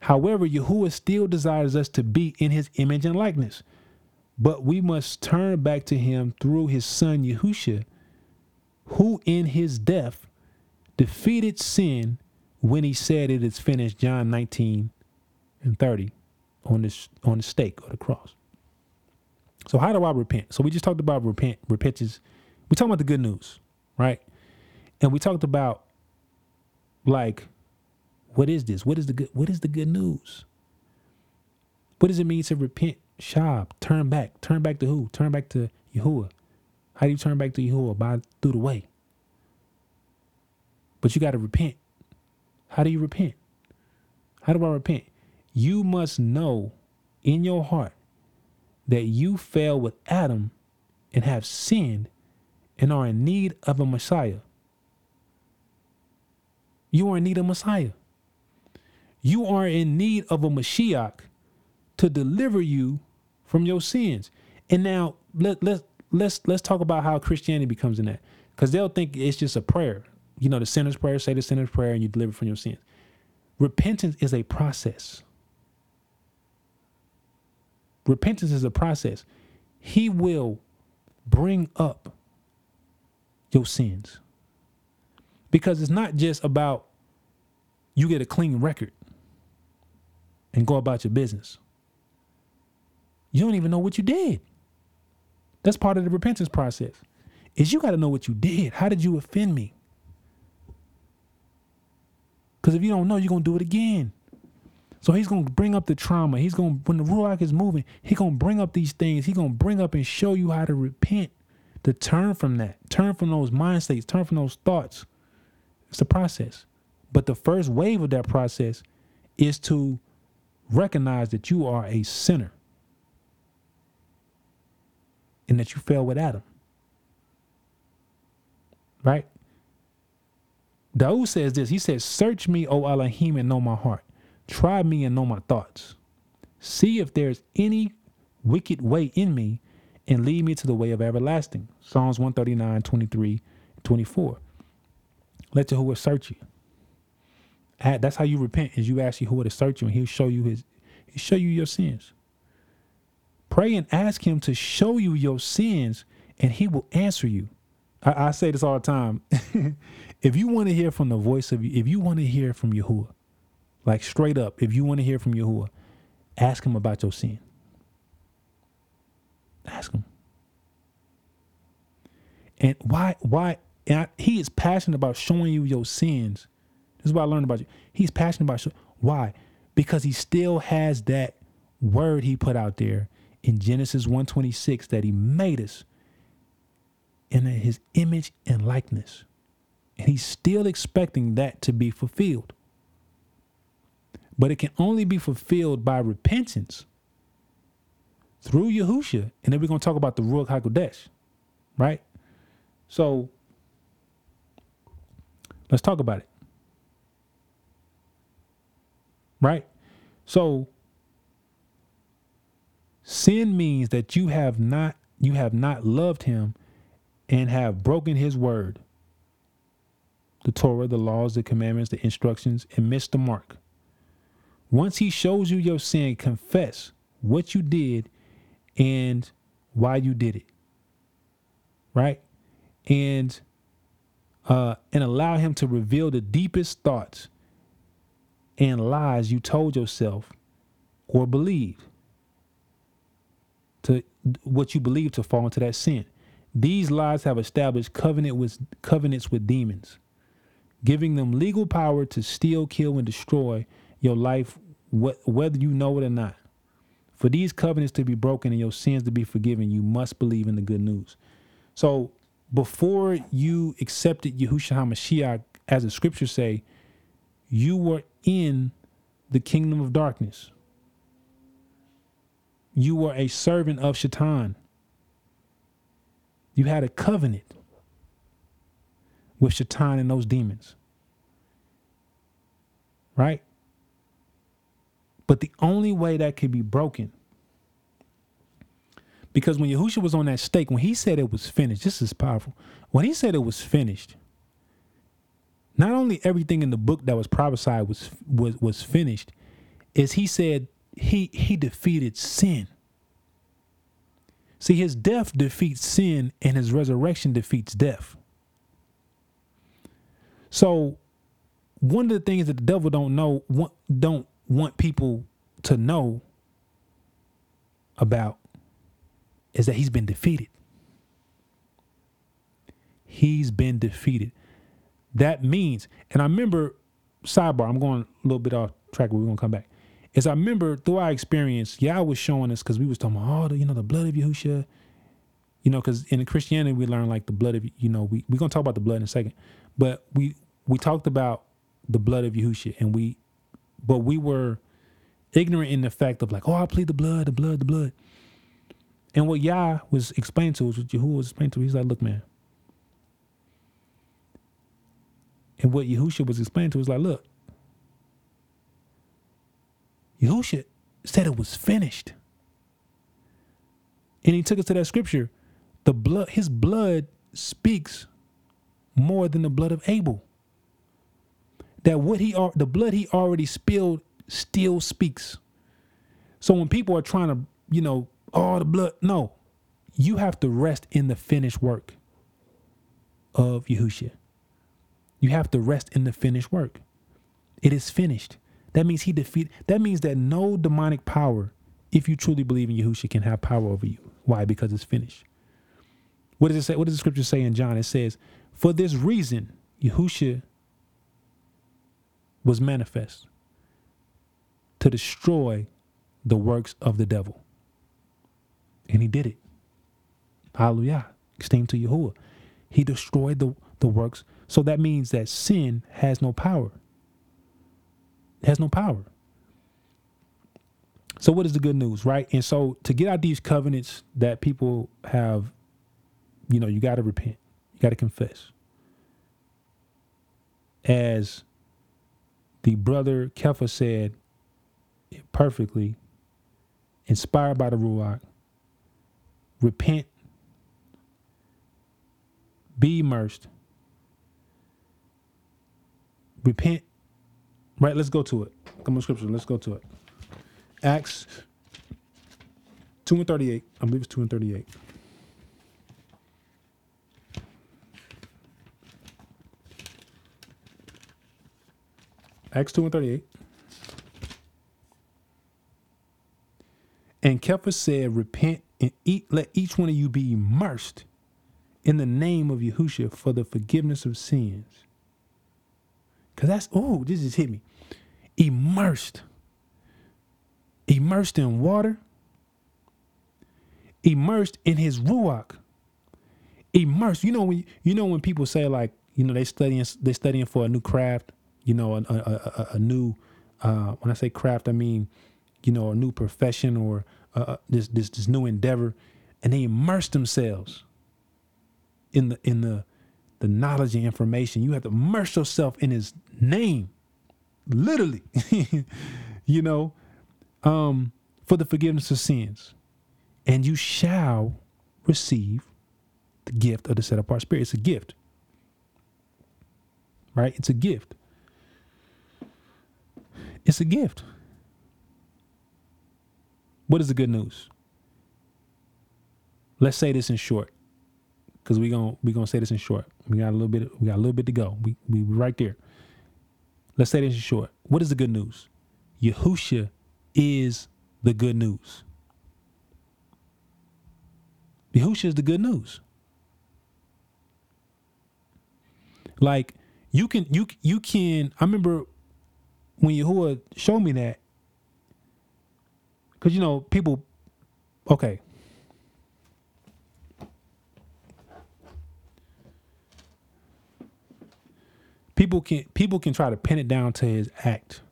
However, Yahuwah still desires us to be in his image and likeness. But we must turn back to him through his son Yahusha who in his death defeated sin when he said it is finished, John 19 and 30 on this on the stake or the cross. So how do I repent? So we just talked about repent, repentance. We talked about the good news, right? And we talked about like, what is this? What is the good? What is the good news? What does it mean to repent? Shab, turn back. Turn back to who? Turn back to Yahuwah. How do you turn back to Yahuwah? By through the way. But you got to repent. How do you repent? How do I repent? You must know in your heart that you fell with Adam and have sinned and are in need of a Messiah. You are in need of Messiah. You are in need of a Mashiach to deliver you from your sins. And now let let let's let's talk about how Christianity becomes in that. Because they'll think it's just a prayer. You know, the sinner's prayer, say the sinner's prayer, and you deliver from your sins. Repentance is a process. Repentance is a process. He will bring up your sins. Because it's not just about you get a clean record and go about your business. You don't even know what you did. That's part of the repentance process. Is you got to know what you did. How did you offend me? Because if you don't know, you're gonna do it again. So he's gonna bring up the trauma. He's gonna when the ruach is moving, he gonna bring up these things. He gonna bring up and show you how to repent, to turn from that, turn from those mind states, turn from those thoughts. It's a process. But the first wave of that process is to recognize that you are a sinner and that you fell with Adam. Right? Daoud says this. He says, Search me, O Elohim, and know my heart. Try me and know my thoughts. See if there's any wicked way in me and lead me to the way of everlasting. Psalms 139, 23, 24. Let Yahuwah search you. That's how you repent, is you ask Yahuwah to search you and he'll show you his he'll show you your sins. Pray and ask him to show you your sins and he will answer you. I, I say this all the time. if you want to hear from the voice of if you want to hear from Yahuwah, like straight up, if you want to hear from Yahuwah, ask him about your sin. Ask him. And why why and I, he is passionate about showing you your sins. This is what I learned about you. He's passionate about show, why? Because he still has that word he put out there in Genesis 126 that he made us in his image and likeness. And he's still expecting that to be fulfilled. But it can only be fulfilled by repentance through Yahusha. And then we're going to talk about the Ruach HaKodesh, right? So let's talk about it. Right? So sin means that you have not you have not loved him and have broken his word. The Torah, the laws, the commandments, the instructions, and miss the mark. Once he shows you your sin, confess what you did and why you did it. Right? And uh and allow him to reveal the deepest thoughts and lies you told yourself or believed to what you believe to fall into that sin. These lies have established covenant with covenants with demons, giving them legal power to steal, kill, and destroy your life, wh- whether you know it or not. For these covenants to be broken and your sins to be forgiven, you must believe in the good news. So before you accepted Yahushua HaMashiach, as the scriptures say, you were in the kingdom of darkness. You were a servant of Shaitan. You had a covenant with Shaitan and those demons. Right? But the only way that could be broken, because when Yahushua was on that stake, when he said it was finished, this is powerful. When he said it was finished, not only everything in the book that was prophesied was was was finished, is he said he he defeated sin. See, his death defeats sin and his resurrection defeats death. So one of the things that the devil don't know want, don't want people to know about is that he's been defeated. He's been defeated. That means, and I remember, sidebar, I'm going a little bit off track, but we're gonna come back. As I remember through our experience, Yah was showing us because we was talking about, oh, the, you know, the blood of Yahushua. You know, because in Christianity we learn like the blood of, you know, we we're gonna talk about the blood in a second, but we we talked about the blood of Yahushua, and we, but we were ignorant in the fact of like, oh, I plead the blood, the blood, the blood. And what Yah was explaining to us, what Yahuwah was explaining to us, he's like, look, man. And what Yahushua was explaining to us, like, look, Yahushua said it was finished. And he took us to that scripture. The blood, his blood speaks more than the blood of Abel. That what he the blood he already spilled still speaks. So when people are trying to, you know, oh the blood, no. You have to rest in the finished work of Yahushua. You have to rest in the finished work. It is finished. That means he defeat. That means that no demonic power, if you truly believe in Yahushua, can have power over you. Why? Because it's finished. What does it say? What does the scripture say in John? It says, "For this reason, Yahushua was manifest to destroy the works of the devil." And he did it. Hallelujah. Esteem to Yahuwah. He destroyed the, the works. So that means that sin has no power. It has no power. So what is the good news, right? And so to get out these covenants that people have, you know, you got to repent. Got to confess. As the brother Kefa said perfectly, inspired by the Ruach, repent, be immersed, repent. Right, let's go to it. Come on, scripture. Let's go to it. Acts 2 and 38. I believe it's 2 and 38. Acts 2 and 38. And Kepha said, Repent and eat, let each one of you be immersed in the name of Yahushua for the forgiveness of sins. Because that's, oh, this just hit me. Immersed. Immersed in water. Immersed in his Ruach. Immersed. You know when you know when people say like, you know, they studying they studying for a new craft, you know, a, a, a, new uh, when I say craft, I mean, you know, a new profession or uh, this this this new endeavor, and they immerse themselves in the in the the knowledge and information. You have to immerse yourself in His name, literally. you know, um, for the forgiveness of sins, and you shall receive the gift of the set apart spirit. It's a gift, right? It's a gift. It's a gift. What is the good news? Let's say this in short, because we're gonna we're gonna say this in short. We got a little bit. We got a little bit to go. We we right there. Let's say this in short. What is the good news? Yahusha is the good news. Yahusha is the good news. Like you can you you can. I remember when Yahuwah showed me that, because you know people. Okay. People can people can try to pin it down to his act,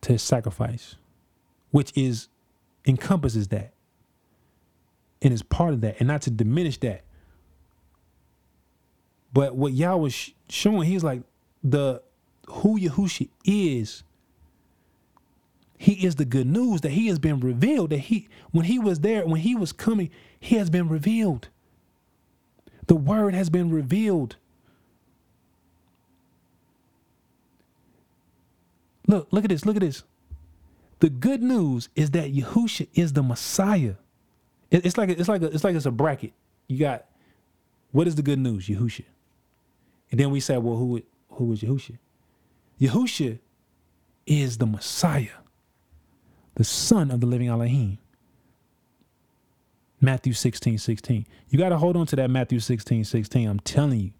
to his sacrifice, which is encompasses that and is part of that, and not to diminish that. But what Yah was sh- showing, he's like the who Yahushua is. He is the good news that he has been revealed. That he, when he was there, when he was coming, he has been revealed. The word has been revealed. Look, look at this, look at this. The good news is that Yahushua is the Messiah. It- It's like it's like a, it's like it's a bracket. You got what is the good news? Yahushua. And then we say, well, who who was Yahushua? Yahushua is the Messiah, the Son of the living Elohim. Matthew 16, 16. You got to hold on to that Matthew 16, 16. I'm telling you,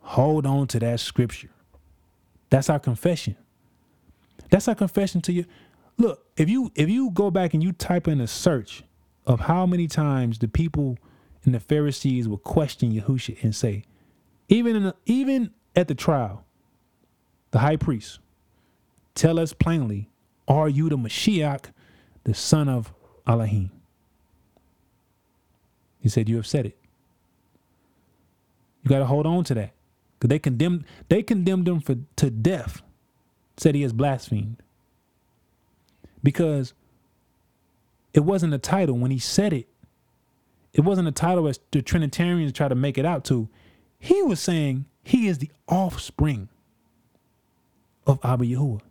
hold on to that scripture. That's our confession. That's our confession to you. Look, if you if you go back and you type in a search of how many times the people and the Pharisees would question Yahushua and say, even the, even at the trial, the high priest, tell us plainly, are you the Mashiach, the son of Elohim? He said, You have said it. You got to hold on to that. Because they condemned, they condemned him for to death, said he has blasphemed. Because it wasn't a title when he said it. It wasn't a title as the Trinitarians try to make it out to. He was saying he is the offspring of Abba Yahuwah.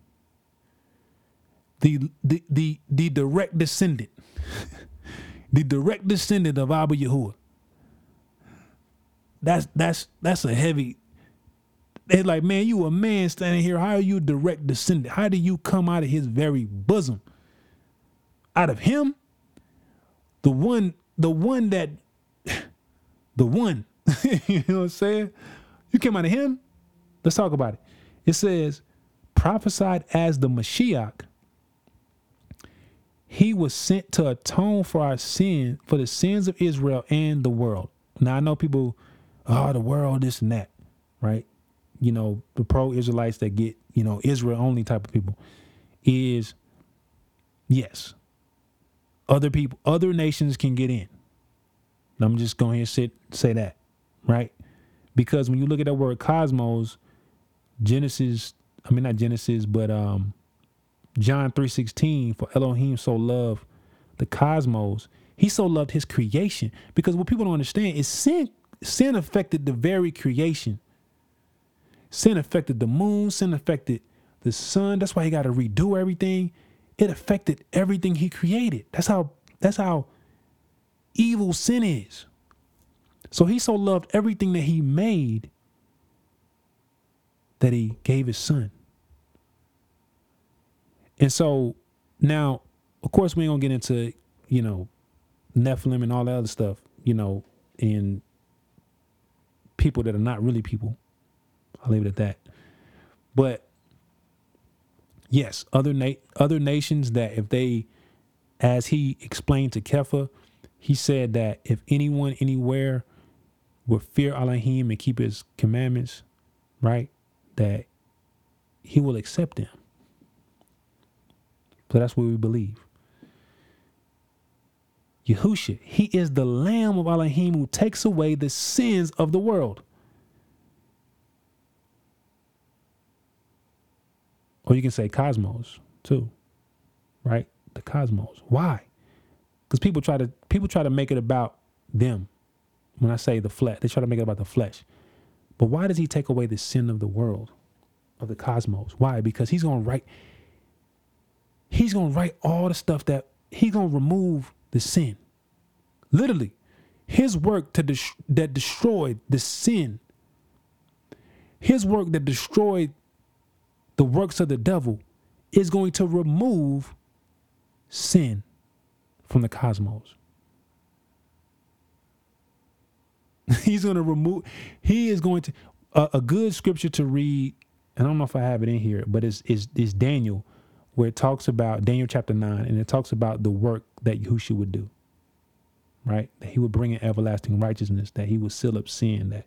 The, the, the, the direct descendant, the direct descendant of Abba Yahuwah. That's that's that's a heavy. They're like, man, you a man standing here. How are you direct descendant? How do you come out of his very bosom? Out of him, the one, the one that, the one. you know what I'm saying? You came out of him. Let's talk about it. It says, prophesied as the Mashiach. He was sent to atone for our sin, for the sins of Israel and the world. Now I know people, oh, the world, this and that, right? You know, the pro Israelites that get, you know, Israel only type of people is yes. Other people, other nations can get in. I'm just going to sit say that, right? Because when you look at that word cosmos, Genesis, I mean not Genesis, but um John 3:16 for Elohim so loved the cosmos. He so loved his creation because what people don't understand is sin sin affected the very creation. Sin affected the moon, sin affected the sun. That's why he got to redo everything. It affected everything he created. That's how that's how evil sin is. So he so loved everything that he made that he gave his son. And so now, of course, we ain't gonna get into, you know, Nephilim and all that other stuff, you know, and people that are not really people. I'll leave it at that. But yes, other na- other nations that if they, as he explained to Kepha, he said that if anyone anywhere would fear Elohim and keep his commandments, right, that he will accept them. So that's what we believe. Yahusha, he is the Lamb of Elohim who takes away the sins of the world. Or you can say cosmos too, right? The cosmos. Why? Because people try to people try to make it about them. When I say the flesh, they try to make it about the flesh. But why does he take away the sin of the world, of the cosmos? Why? Because he's gonna write. He's gonna write all the stuff that he's gonna remove the sin. Literally, his work to that destroyed the sin. His work that destroyed the works of the devil is going to remove sin from the cosmos. He's going to remove, he is going to, a, a good scripture to read, and I don't know if I have it in here, but it's, it's, it's Daniel, where it talks about, Daniel chapter 9, and it talks about the work that Yahushua would do, right? That he would bring in everlasting righteousness, that he would seal up sin, that,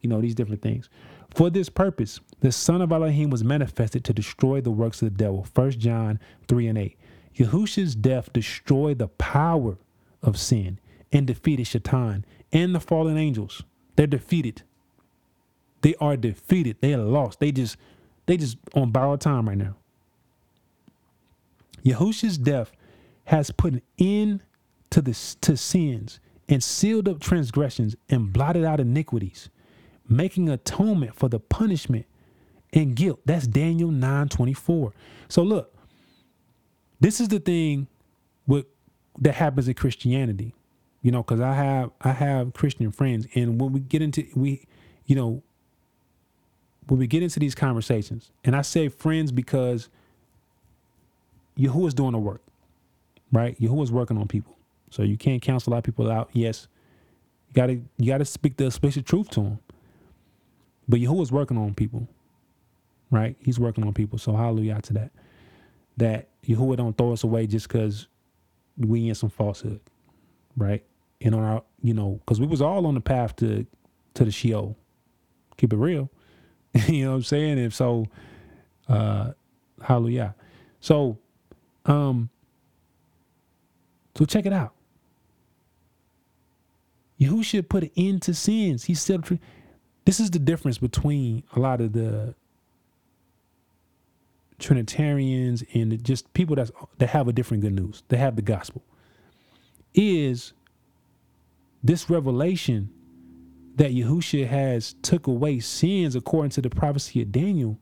you know, these different things. For this purpose, the Son of Elohim was manifested to destroy the works of the devil. 1 John 3 and 8. Yahushua's death destroyed the power of sin and defeated Shaitan and the fallen angels. They're defeated. They are defeated. They are lost. They just they just on borrowed time right now. Yahushua's death has put an end to the to sins and sealed up transgressions and blotted out iniquities, making atonement for the punishment and guilt. That's Daniel 9:24. So look, this is the thing with that happens in Christianity. You know, because I have I have Christian friends, and when we get into we, you know, when we get into these conversations, and I say friends because Yahuwah's doing the work, right? Yahuwah's working on people. So you can't counsel a lot of people out. Yes, you gotta you gotta speak the explicit truth to them. But Yahuwah's working on people, right? He's working on people. So hallelujah to that. That Yahuwah don't throw us away just because we in some falsehood, right? And on our, you know, because we was all on the path to to the Sheol. Keep it real. you know what I'm saying? And so, uh, hallelujah. So, um, so check it out. Yahushua put an end to sins. He said, this is the difference between a lot of the Trinitarians and just people that's, that have a different good news, that have the gospel, is this revelation that Yahushua has took away sins according to the prophecy of Daniel.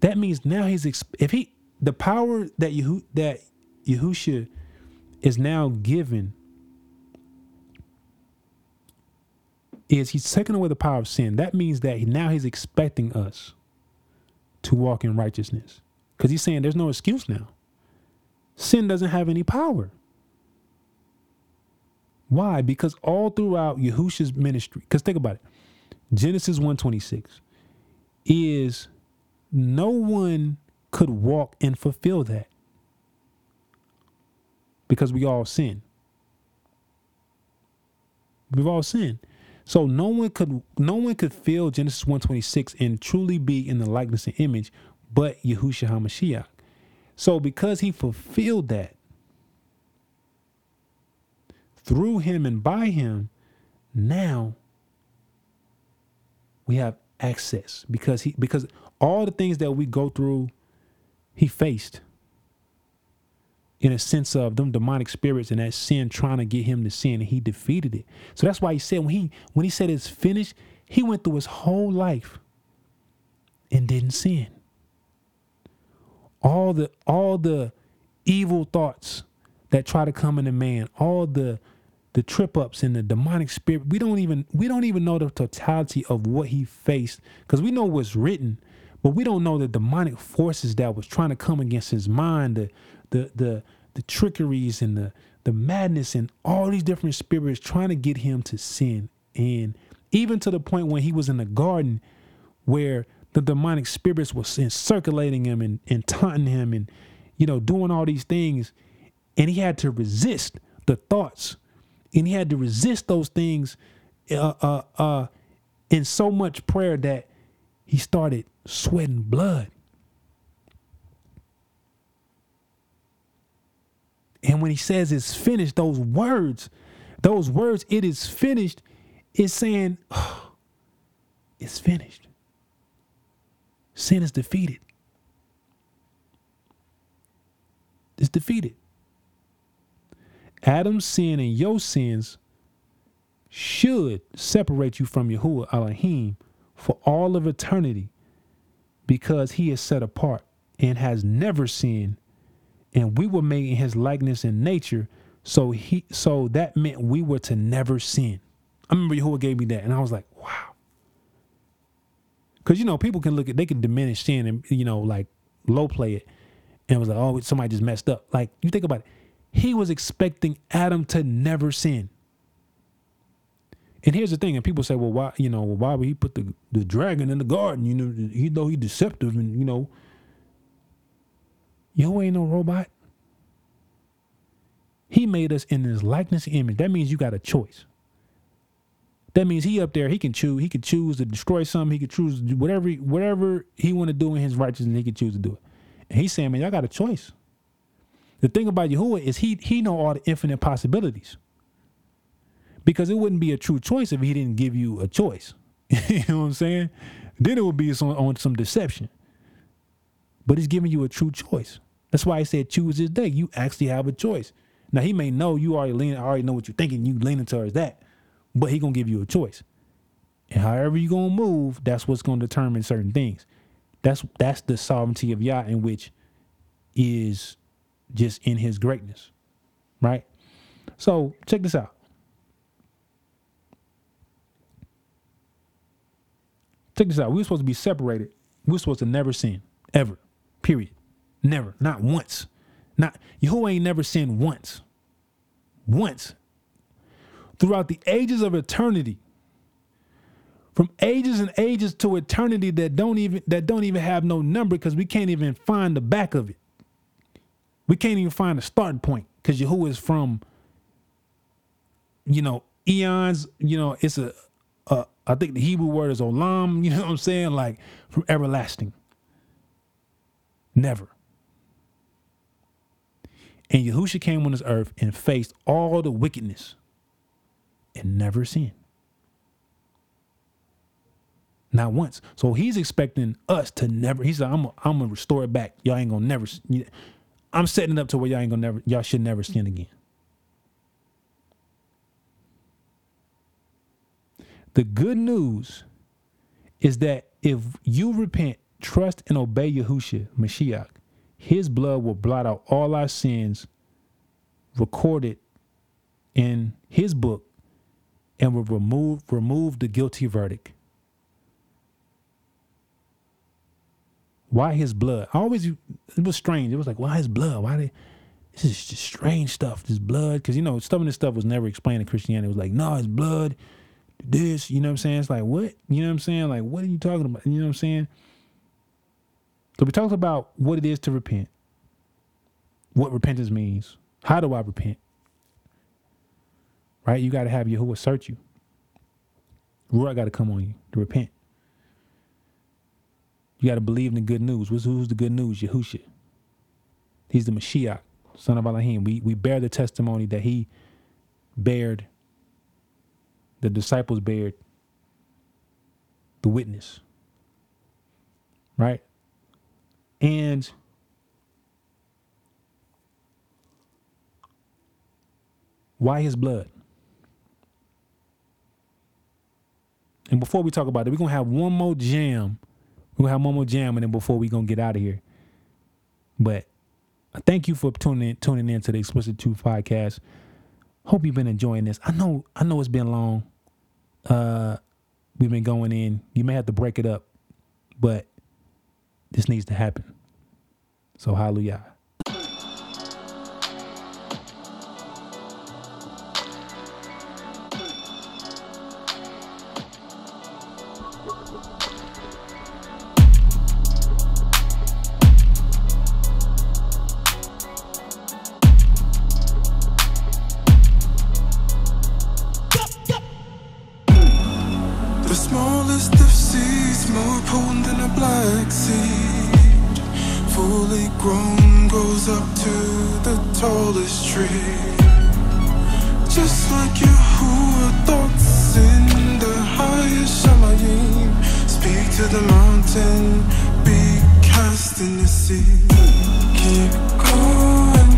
That means now he's if he the power that Yehu that Yahushua is now given is he's taking away the power of sin. That means that now he's expecting us to walk in righteousness. Because he's saying there's no excuse now. Sin doesn't have any power. Why? Because all throughout Yahushua's ministry, because think about it, Genesis 126 is no one could walk and fulfill that. Because we all sin. We've all sinned. So no one could no one could feel Genesis 126 and truly be in the likeness and image but Yahushua HaMashiach. So because he fulfilled that through him and by him, now we have access because he because all the things that we go through, he faced in a sense of them demonic spirits and that sin trying to get him to sin and he defeated it. So that's why he said when he when he said it's finished, he went through his whole life and didn't sin. All the all the evil thoughts that try to come into man, all the the trip ups and the demonic spirit, we don't even we don't even know the totality of what he faced because we know what's written, but we don't know the demonic forces that was trying to come against his mind, the the the the trickeries and the the madness and all these different spirits trying to get him to sin. And even to the point when he was in the garden where the demonic spirits was circulating him and, and taunting him and you know doing all these things. And he had to resist the thoughts. And he had to resist those things uh, uh, uh, in so much prayer that he started sweating blood And when he says it's finished, those words, those words, it is finished, is saying, oh, it's finished. Sin is defeated. It's defeated. Adam's sin and your sins should separate you from Yahuwah Elohim for all of eternity because he is set apart and has never sinned and we were made in his likeness and nature. So he so that meant we were to never sin. I remember Yahuwah gave me that, and I was like, wow. Cause you know, people can look at they can diminish sin and you know, like low play it. And it was like, oh, somebody just messed up. Like, you think about it. He was expecting Adam to never sin. And here's the thing, and people say, well, why, you know, why would he put the, the dragon in the garden? You know, he though he's deceptive and you know, Yo ain't no robot. He made us in his likeness image. That means you got a choice. That means he up there, he can choose, he could choose to destroy something, he could choose whatever whatever he want to do in his righteousness, he could choose to do it. And he's saying, man, y'all got a choice. The thing about Yahuwah is he he know all the infinite possibilities. Because it wouldn't be a true choice if he didn't give you a choice. you know what I'm saying? Then it would be some, on some deception. But he's giving you a true choice. That's why he said choose this day. You actually have a choice. Now he may know you already lean, already know what you're thinking. You leaning towards that, but he gonna give you a choice. And however you gonna move, that's what's gonna determine certain things. That's that's the sovereignty of Yah in which is just in his greatness. Right? So check this out. Check this out. We were supposed to be separated. We were supposed to never sin. Ever. Period. Never. Not once. Not Yahuwah ain't never sinned once. Once. Throughout the ages of eternity. From ages and ages to eternity that don't even that don't even have no number because we can't even find the back of it. We can't even find a starting point because Yahuwah is from, you know, eons. You know, it's a, I think the Hebrew word is olam. You know what I'm saying? Like from everlasting. Never. And Yahusha came on this earth and faced all the wickedness and never sinned. Not once. So he's expecting us to never. He said, "I'm, I'm gonna restore it back. Y'all ain't gonna never. I'm setting it up to where y'all ain't gonna never. Y'all should never sin again." The good news is that if you repent, trust, and obey Yahushua, Mashiach, his blood will blot out all our sins recorded in his book and will remove remove the guilty verdict. Why his blood? I always it was strange. It was like, why his blood? Why they this is just strange stuff, this blood. Cause you know, some of this stuff was never explained in Christianity. It was like, no, it's blood, this, you know what I'm saying? It's like, what? You know what I'm saying? Like, what are you talking about? You know what I'm saying? So we talked about what it is to repent, what repentance means. How do I repent? Right? You got to have Yahuwah search you. Ruah got to come on you to repent. You got to believe in the good news. Who's, who's the good news? Yahushua. He's the Mashiach, son of Elohim. We, we bear the testimony that he bared, the disciples bared the witness. Right? And why his blood? And before we talk about it, we're gonna have one more jam. We're gonna have one more jam, and then before we gonna get out of here. But thank you for tuning in, tuning in to the Explicit Truth Podcast. Hope you've been enjoying this. I know, I know it's been long. Uh, we've been going in. You may have to break it up, but this needs to happen. So hallelujah. Fully grown, goes up to the tallest tree. Just like Yahuwah thoughts in the highest Shamayim. Speak to the mountain, be cast in the sea. Keep going,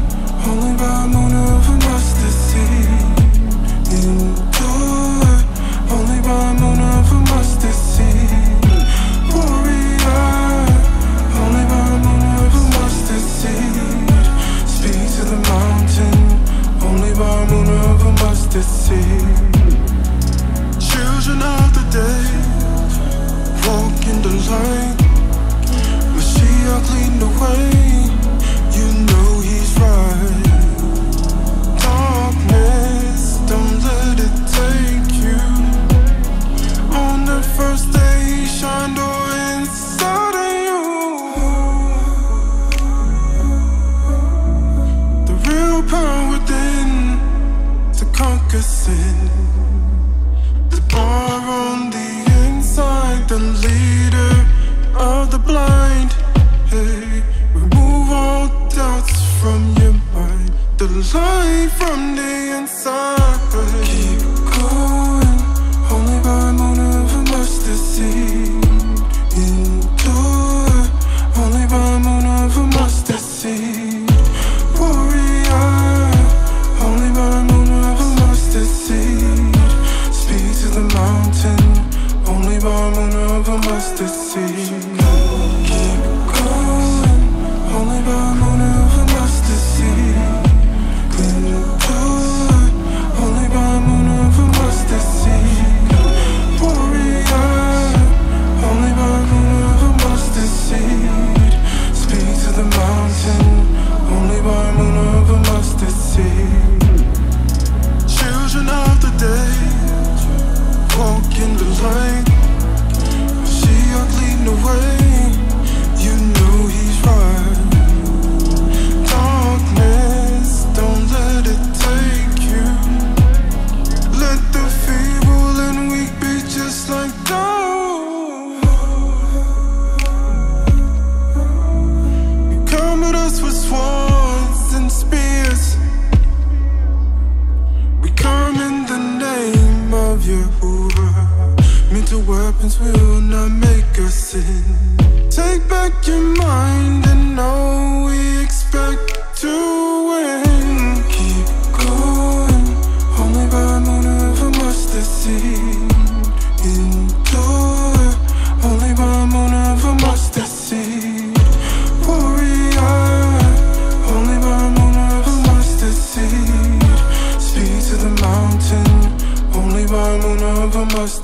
only by moon of a mustard seed. Endure, only by moon of a mustard seed. Mustard seed. Children of the day, walk in the light. Mashiach lead the way, you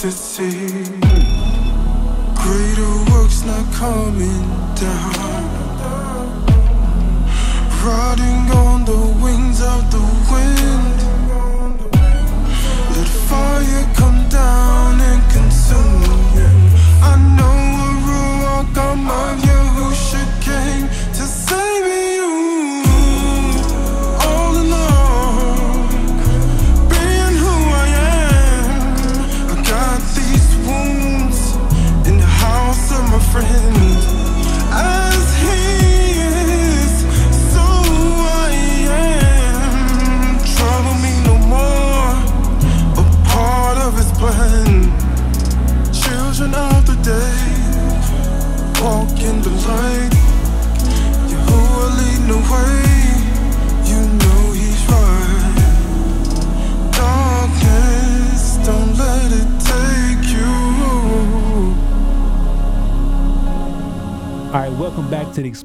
a mustard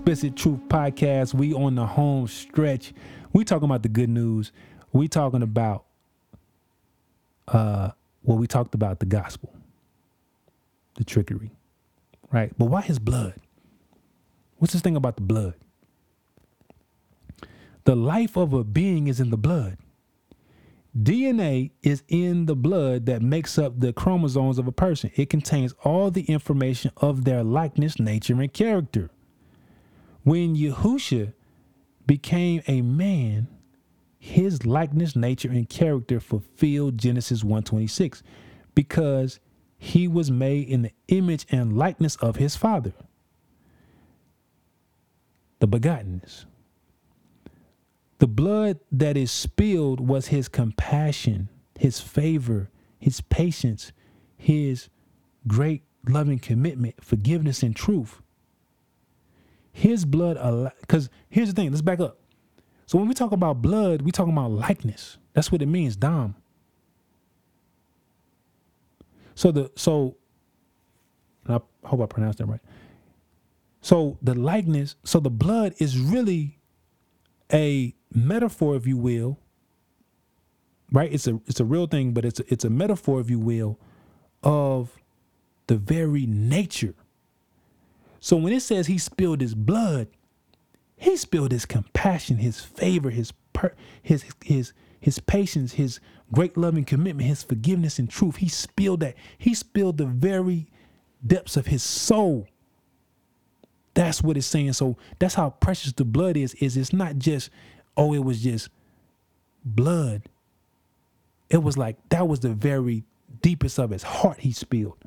Explicit Truth Podcast. We on the home stretch. We talking about the good news. We talking about uh well, we talked about the gospel, the trickery, right? But why his blood? What's this thing about the blood? The life of a being is in the blood. DNA is in the blood that makes up the chromosomes of a person. It contains all the information of their likeness, nature, and character. When Yahusha became a man, his likeness, nature, and character fulfilled Genesis 126 because he was made in the image and likeness of his father, the begottenness. The blood that is spilled was his compassion, his favor, his patience, his great loving commitment, forgiveness, and truth. His blood, because here's the thing, let's back up. So when we talk about blood, we talking about likeness. That's what it means, Dom. So the so I hope I pronounced that right. So the likeness, so the blood is really a metaphor, if you will. Right? It's a it's a real thing, but it's a, it's a metaphor, if you will, of the very nature. So when it says he spilled his blood, he spilled his compassion, his favor, his per, his his his patience, his great loving commitment, his forgiveness and truth. He spilled that. He spilled the very depths of his soul. That's what it's saying. So that's how precious the blood is. Is it's not just oh, it was just blood. It was like that was the very deepest of his heart he spilled.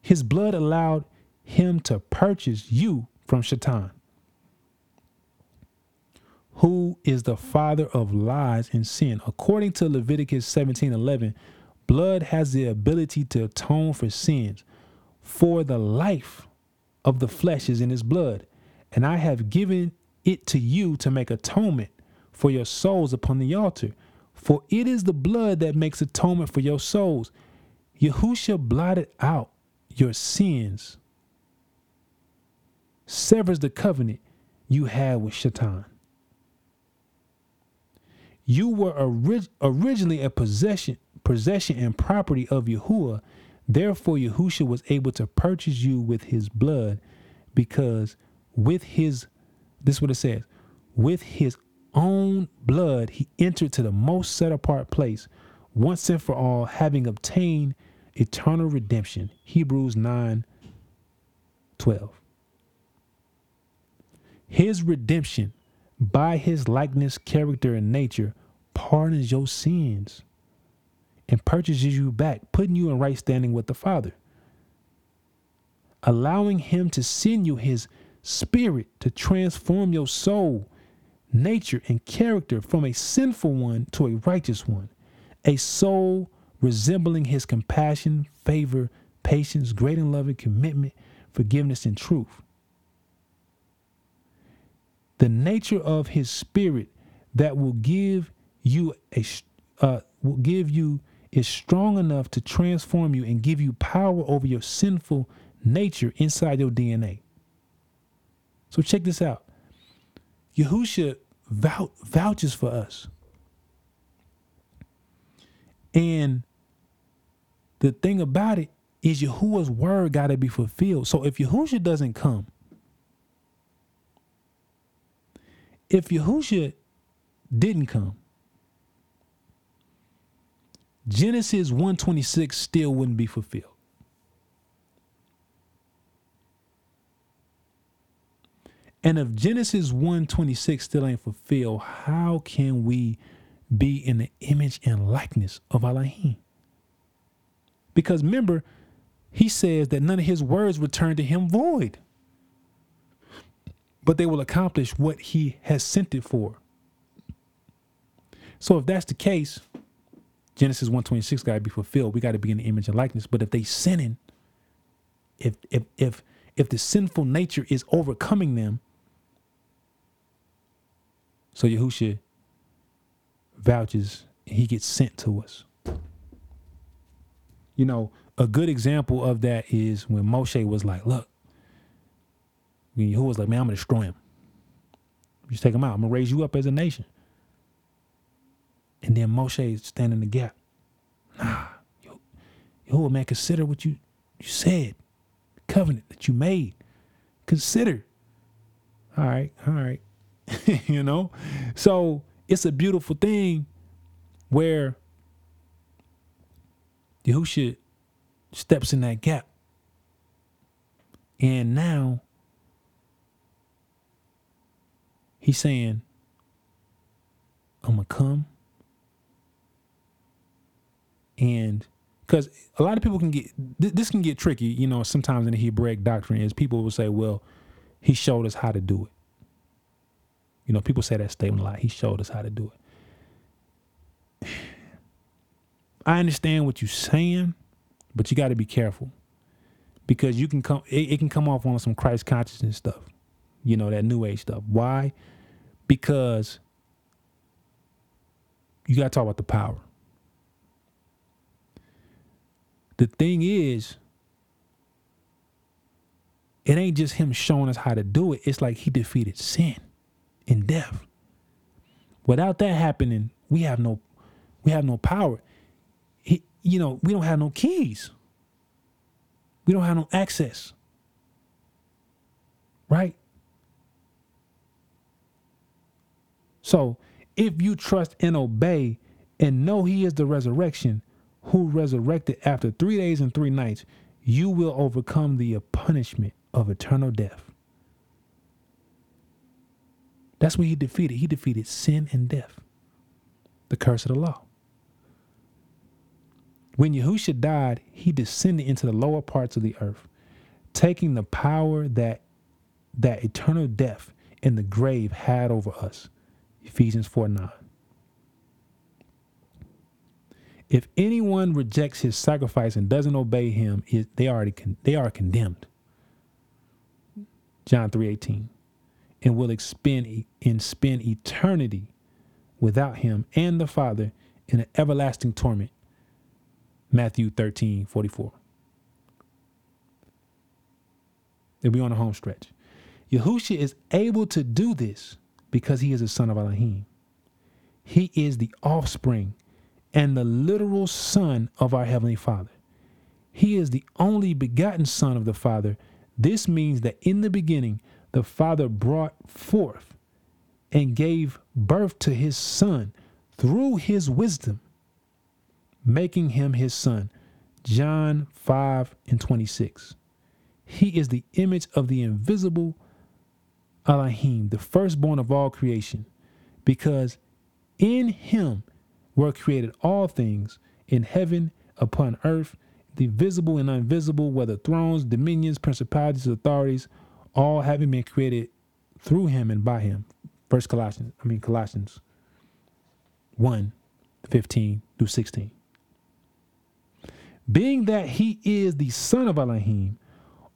His blood allowed him to purchase you from Shaitan, who is the father of lies and sin. According to Leviticus 17 11, blood has the ability to atone for sins, for the life of the flesh is in his blood. And I have given it to you to make atonement for your souls upon the altar. For it is the blood that makes atonement for your souls. Yahusha blotted out your sins, severs the covenant you had with Shaitan. You were orig- originally a possession, possession and property of Yahuwah. Therefore, Yahusha was able to purchase you with his blood because with his, this is what it says, with his own blood, he entered to the most set apart place once and for all, having obtained eternal redemption. Hebrews 9 12. His redemption by his likeness, character, and nature pardons your sins and purchases you back, putting you in right standing with the Father. Allowing him to send you his spirit to transform your soul, nature, and character from a sinful one to a righteous one, a soul resembling his compassion, favor, patience, great and loving commitment, forgiveness, and truth. The nature of his spirit that will give you a uh, will give you is strong enough to transform you and give you power over your sinful nature inside your DNA. So check this out. Yahusha vou- vouches for us. And the thing about it is Yahuwah's word got to be fulfilled. So if Yahusha doesn't come, if Yahusha didn't come, Genesis 126 still wouldn't be fulfilled. And if Genesis 126 still ain't fulfilled, how can we be in the image and likeness of Elohim? Because remember, he says that none of his words return to him void, but they will accomplish what he has sent it for. So if that's the case, Genesis 126 got to be fulfilled. We got to be in the image and likeness. But if they sinning, if if if if the sinful nature is overcoming them, so Yahusha vouches he gets sent to us. You know, a good example of that is when Moshe was like, look, who was like, man, I'm gonna destroy him. Just take him out. I'm gonna raise you up as a nation. And then Moshe is standing in the gap. Nah, Yahuwah, man, consider what you, you said, the covenant that you made. Consider. All right, all right. you know? So it's a beautiful thing where Yahusha steps in that gap. And now he's saying, I'm going to come. And because a lot of people can get, th- this can get tricky, you know, sometimes in the Hebraic doctrine is people will say, well, he showed us how to do it. You know, people say that statement a lot. He showed us how to do it. I understand what you're saying, but you got to be careful because you can come. It, it can come off on some Christ consciousness stuff. You know that New Age stuff. Why? Because you got to talk about the power. The thing is, it ain't just him showing us how to do it. It's like he defeated sin and death. Without that happening, we have no we have no power. You know, we don't have no keys. We don't have no access. Right? So, if you trust and obey and know he is the resurrection who resurrected after 3 days and 3 nights, you will overcome the punishment of eternal death. That's what he defeated. He defeated sin and death, the curse of the law. When Yahusha died, he descended into the lower parts of the earth, taking the power that that eternal death in the grave had over us. Ephesians 4 9. If anyone rejects his sacrifice and doesn't obey him, they already con- they are condemned. John 3 18 and will expend and spend eternity without him and the Father in an everlasting torment. Matthew 13, 44. They'll be on the home stretch. Yahushua is able to do this because he is the son of Elohim. He is the offspring and the literal son of our Heavenly Father. He is the only begotten son of the Father. This means that in the beginning, the Father brought forth and gave birth to his Son through his wisdom. Making him his son. John 5 and 26. He is the image of the invisible Elohim, the firstborn of all creation, because in him were created all things in heaven, upon earth, the visible and invisible, whether thrones, dominions, principalities, authorities, all having been created through him and by him. First Colossians, I mean Colossians 1, 15 through 16. Being that he is the son of Elohim,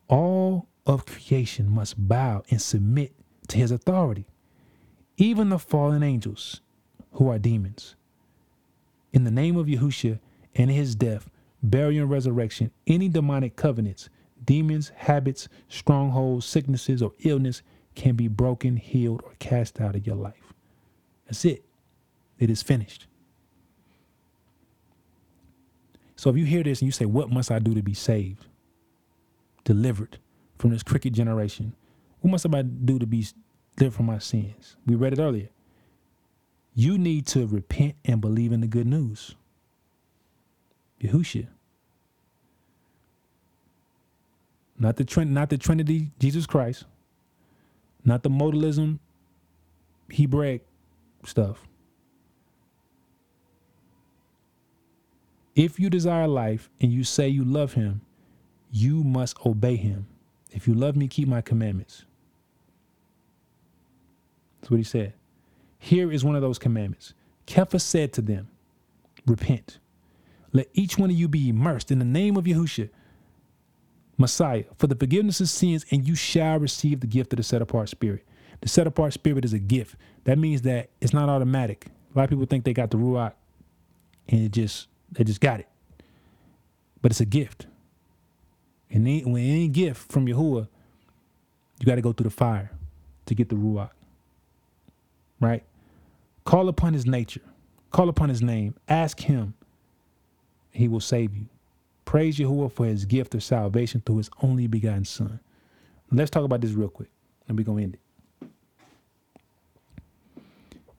all of creation must bow and submit to his authority, even the fallen angels who are demons. In the name of Yahushua and his death, burial, and resurrection, any demonic covenants, demons, habits, strongholds, sicknesses, or illness can be broken, healed, or cast out of your life. That's it. It is finished. So if you hear this and you say, What must I do to be saved? Delivered from this crooked generation. What must I do to be delivered from my sins? We read it earlier. You need to repent and believe in the good news. Yahushua. Not the Trin- not the Trinity, Jesus Christ. Not the modalism, Hebraic stuff. If you desire life and you say you love him, you must obey him. If you love me, keep my commandments. That's what he said. Here is one of those commandments. Kepha said to them, Repent. Let each one of you be immersed in the name of Yahushua, Messiah, for the forgiveness of sins, and you shall receive the gift of the set apart spirit. The set apart spirit is a gift. That means that it's not automatic. A lot of people think they got the Ruach and it just they just got it. But it's a gift. And any, when any gift from Yahuwah, you got to go through the fire to get the Ruach. Right? Call upon his nature. Call upon his name. Ask him. He will save you. Praise Yahuwah for his gift of salvation through his only begotten son. Let's talk about this real quick. And we're going to end it.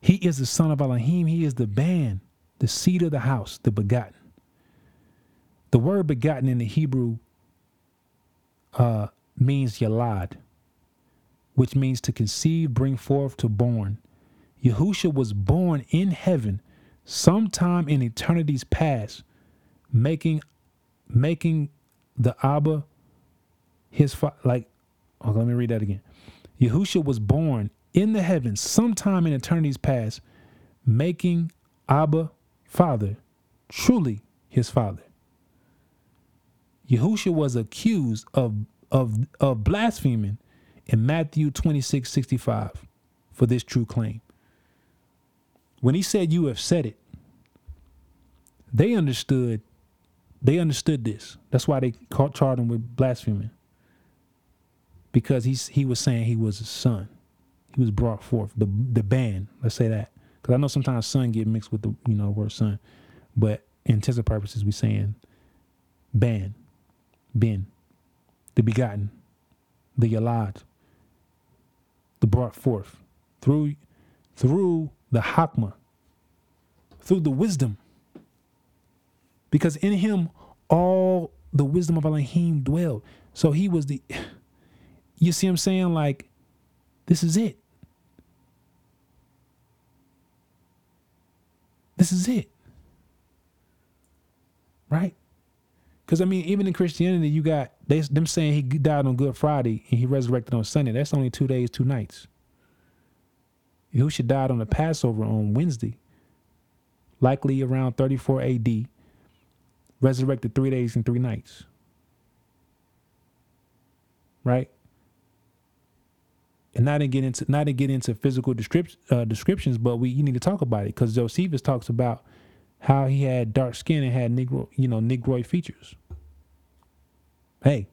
He is the son of Elohim. He is the ban, the seed of the house, the begotten. The word begotten in the Hebrew uh, means yalad, which means to conceive, bring forth, to born. Yahusha was born in heaven sometime in eternity's past, making making the Abba his like oh, let me read that again. Yahusha was born in the heavens sometime in eternity's past, making Abba father, truly his father. Yahusha was accused of of of blaspheming in Matthew 26, 65 for this true claim. When he said you have said it, they understood they understood this. That's why they caught, charged him with blaspheming. Because he's he was saying he was a son. He was brought forth. The the ban, let's say that. Because I know sometimes son get mixed with the you know word son. But in intensive purposes we saying ban, ben, the begotten, the yalad, the brought forth through through the hakma, through the wisdom because in him all the wisdom of Elohim dwelled. So he was the, you see what I'm saying? Like, this is it. This is it. Right? Because I mean, even in Christianity, you got they them saying he died on Good Friday and he resurrected on Sunday. That's only two days, two nights. Yahushua died on the Passover on Wednesday, likely around 34 AD resurrected three days and three nights. Right? And not to get into not to get into physical descrip- uh, descriptions, but we you need to talk about it because Josephus talks about how he had dark skin and had negro you know negroid features. Hey,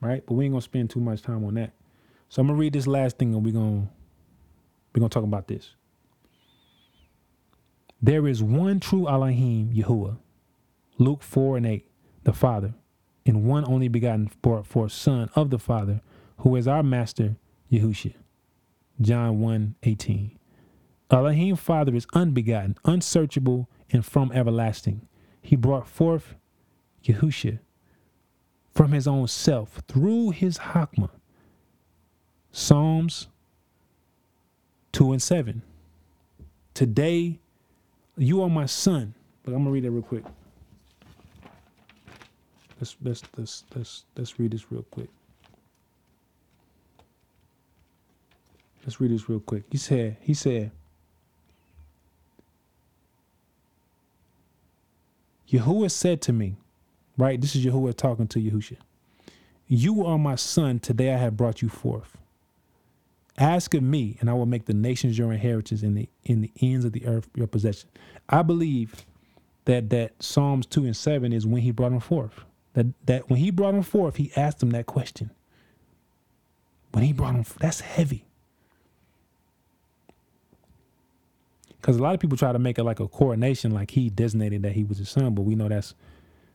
right? But we ain't gonna spend too much time on that. So I'm gonna read this last thing and we're gonna we're gonna talk about this. There is one true Elohim, Yahuwah, Luke 4 and 8, the Father, and one only begotten for, for Son of the Father, who is our Master, Yahushua. John 1 18. Elohim Father is unbegotten, unsearchable, and from everlasting. He brought forth Yahusha from his own self through his Hakma. Psalms 2 and 7. Today, you are my son. Look, I'm gonna read that real quick. Let's let's let's let's let's read this real quick. Let's read this real quick. He said, he said, Yahuwah said to me, right? This is Yahuwah talking to Yahusha. You are my son, today I have brought you forth. Ask of me, and I will make the nations your inheritance in the in the ends of the earth your possession. I believe that that Psalms two and seven is when he brought him forth. That that when he brought him forth, he asked him that question. When he brought him, that's heavy. Because a lot of people try to make it like a coronation, like he designated that he was his son, but we know that's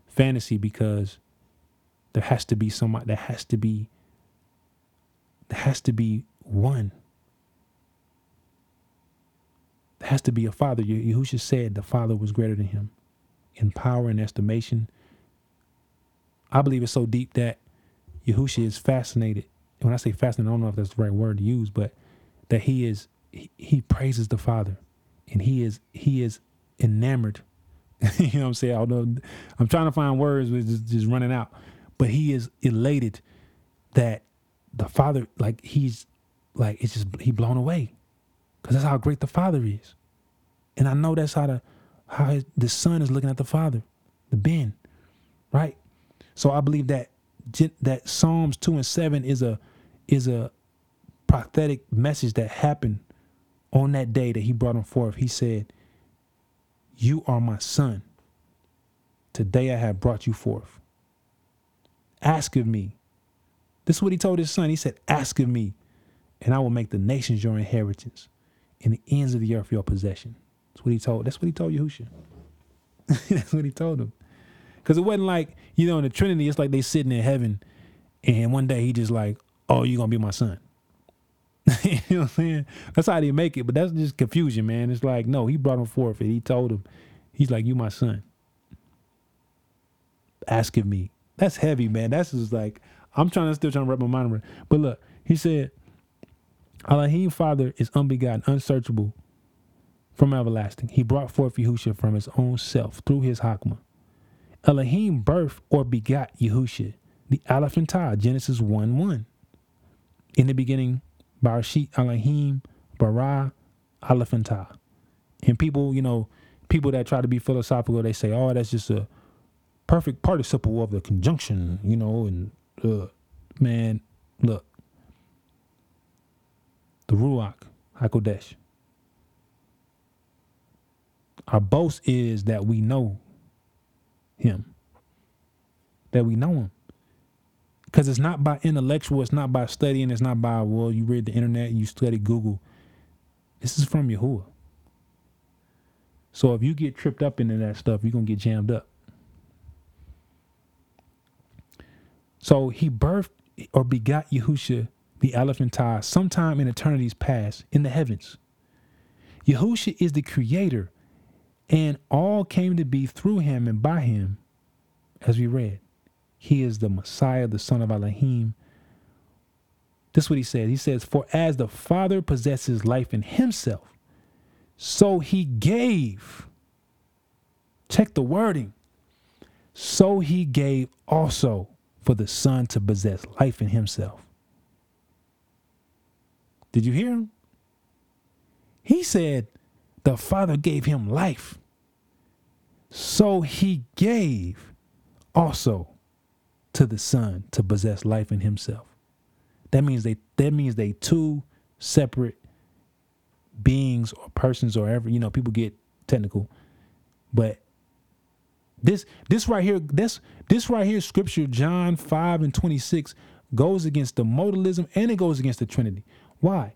fantasy because there has to be somebody there has to be there has to be one. There has to be a father. Yahusha said the father was greater than him in power and estimation. I believe it's so deep that Yahusha is fascinated. When I say fascinated, I don't know if that's the right word to use, but that he is he, he praises the Father and he is he is enamored. you know what I'm saying? I don't know. I'm trying to find words, but just, just running out. But he is elated that the Father, like he's like it's just he blown away, because that's how great the Father is. And I know that's how the how his, the Son is looking at the Father, the Ben, right? So I believe that that Psalms two and seven is a is a prophetic message that happened on that day that he brought him forth. He said, "You are my son. Today I have brought you forth. Ask of me." This is what he told his son. He said, "Ask of me, and I will make the nations your inheritance, and the ends of the earth your possession." That's what he told. That's what he told Yahusha. that's what he told him. Because it wasn't like, you know, in the Trinity, it's like they sitting in heaven and one day he just like, oh, you're going to be my son. you know what I'm saying? That's how they make it. But that's just confusion, man. It's like, no, he brought him forth and he told him, he's like, you my son. Asking me. That's heavy, man. That's just like, I'm trying to still trying to wrap my mind around. But look, he said, Elohim Father is unbegotten, unsearchable from everlasting. He brought forth Yahusha from his own self through his Hakma. Elohim birth or begot Yahusha, the Alephantah, Genesis 1 1. In the beginning, Barashit Elohim, Bara, Alephantah. And people, you know, people that try to be philosophical, they say, oh, that's just a perfect participle of the conjunction, you know, and uh, man, look. The Ruach, HaKodesh. Our boast is that we know him. That we know him. Because it's not by intellectual, it's not by studying, it's not by, well, you read the internet, you study Google. This is from Yahuwah. So if you get tripped up into that stuff, you're going to get jammed up. So he birthed or begot Yahusha, the Alephantah, sometime in eternity's past in the heavens. Yahusha is the creator, and all came to be through him and by him, as we read. He is the Messiah, the Son of Elohim. This is what he says. He says, For as the Father possesses life in himself, so he gave. Check the wording. So he gave also for the Son to possess life in himself. Did you hear him? He said the Father gave him life. So he gave also to the Son to possess life in himself. That means they that means they two separate beings or persons or ever, you know, people get technical. But this this right here, this this right here, scripture, John 5 and 26, goes against the modalism and it goes against the Trinity. Why?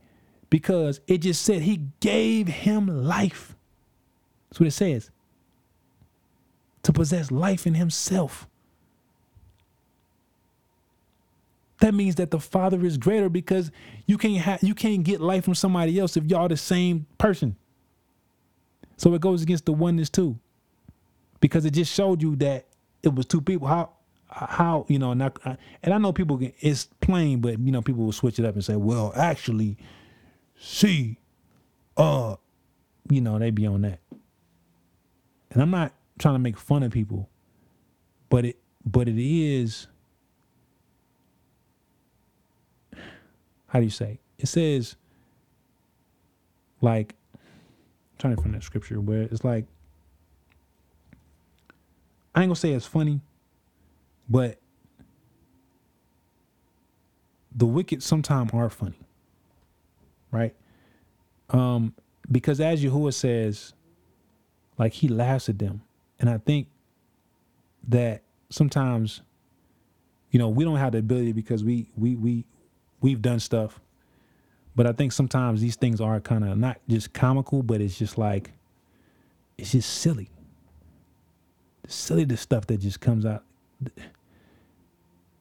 Because it just said he gave him life. That's what it says. To possess life in himself. That means that the Father is greater because you can't have you can't get life from somebody else if y'all the same person. So it goes against the oneness too, because it just showed you that it was two people. How how you know, and I, and I know people can, it's plain, but you know people will switch it up and say, well, actually, see, uh, you know they be on that. And I'm not trying to make fun of people, but it but it is how do you say? It says like I'm trying to find that scripture where it's like I ain't gonna say it's funny, but the wicked sometimes are funny. Right? Um, because as Yahuwah says, like he laughs at them. And I think that sometimes, you know, we don't have the ability because we we we we've done stuff. But I think sometimes these things are kind of not just comical, but it's just like it's just silly. Silly the stuff that just comes out.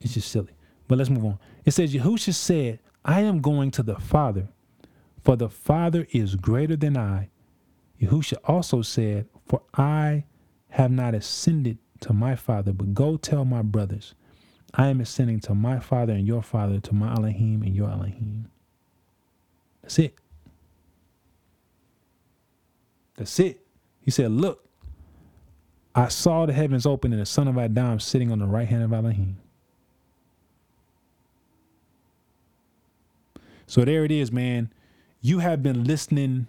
It's just silly. But let's move on. It says Yahusha said, I am going to the Father, for the Father is greater than I. Yahusha also said, For I have not ascended to my Father, but go tell my brothers, I am ascending to my Father and your Father, to my Elohim and your Elohim. That's it. That's it. He said, Look, I saw the heavens open and the son of Adam sitting on the right hand of Elohim. So there it is, man. You have been listening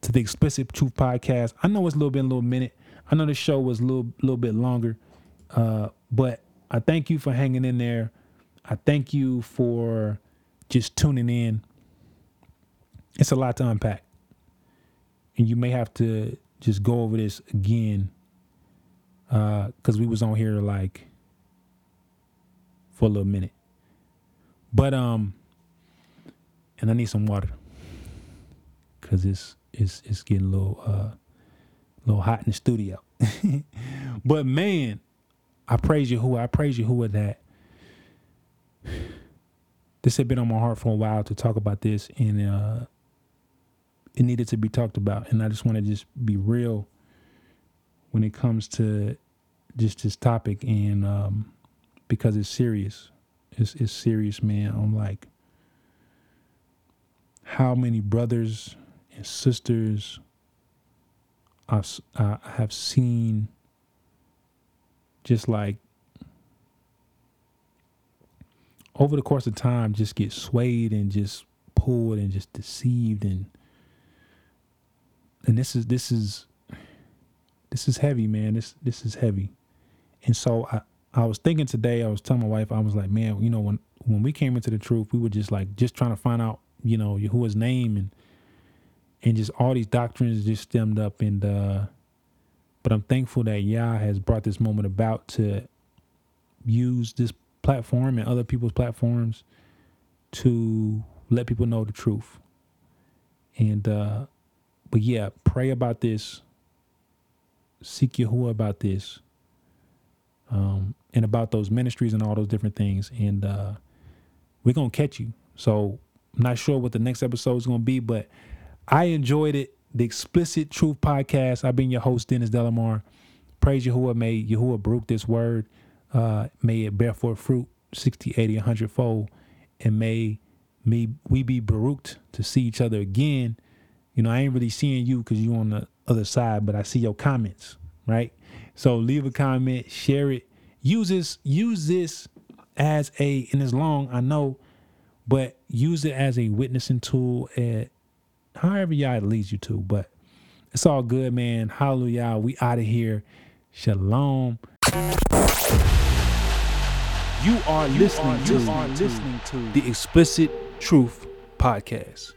to the Explicit Truth Podcast. I know it's a little bit, a little minute. I know the show was a little, little bit longer, uh, but I thank you for hanging in there. I thank you for just tuning in. It's a lot to unpack, and you may have to just go over this again because we was on here like for a little minute. But um, and I need some water because it's it's it's getting a little uh, little hot in the studio. but man, I praise you who I praise you who are that. This had been on my heart for a while to talk about this, and uh, it needed to be talked about. And I just want to just be real when it comes to just this topic, and um, because it's serious, it's it's serious, man. I'm like, how many brothers and sisters I s- I have seen just like over the course of time just get swayed and just pulled and just deceived and and this is this is this is heavy man. This this is heavy. And so i i was thinking today i was telling my wife i was like man you know when when we came into the truth we were just like just trying to find out you know yahuwah's name and and just all these doctrines just stemmed up and uh but i'm thankful that yah has brought this moment about to use this platform and other people's platforms to let people know the truth. And uh but yeah pray about this. Seek yahuwah about this. Um and about those ministries and all those different things. And uh we're gonna catch you. So i'm not sure what the next episode is gonna be but I enjoyed it. The Explicit Truth Podcast. I've been your host, Dennis Delemar. Praise Yahuwah. May Yahuwah brook this word. Uh, may it bear forth fruit 60, 80, 100 fold. And may me we be baruched to see each other again. You know, I ain't really seeing you because you on the other side, but I see your comments, right? So leave a comment, share it. Use this, use this as a, and it's long, I know, but use it as a witnessing tool at however y'all leads you to. But it's all good, man. Hallelujah. We out of here. Shalom. You are listening to, listening to the Explicit Truth Podcast.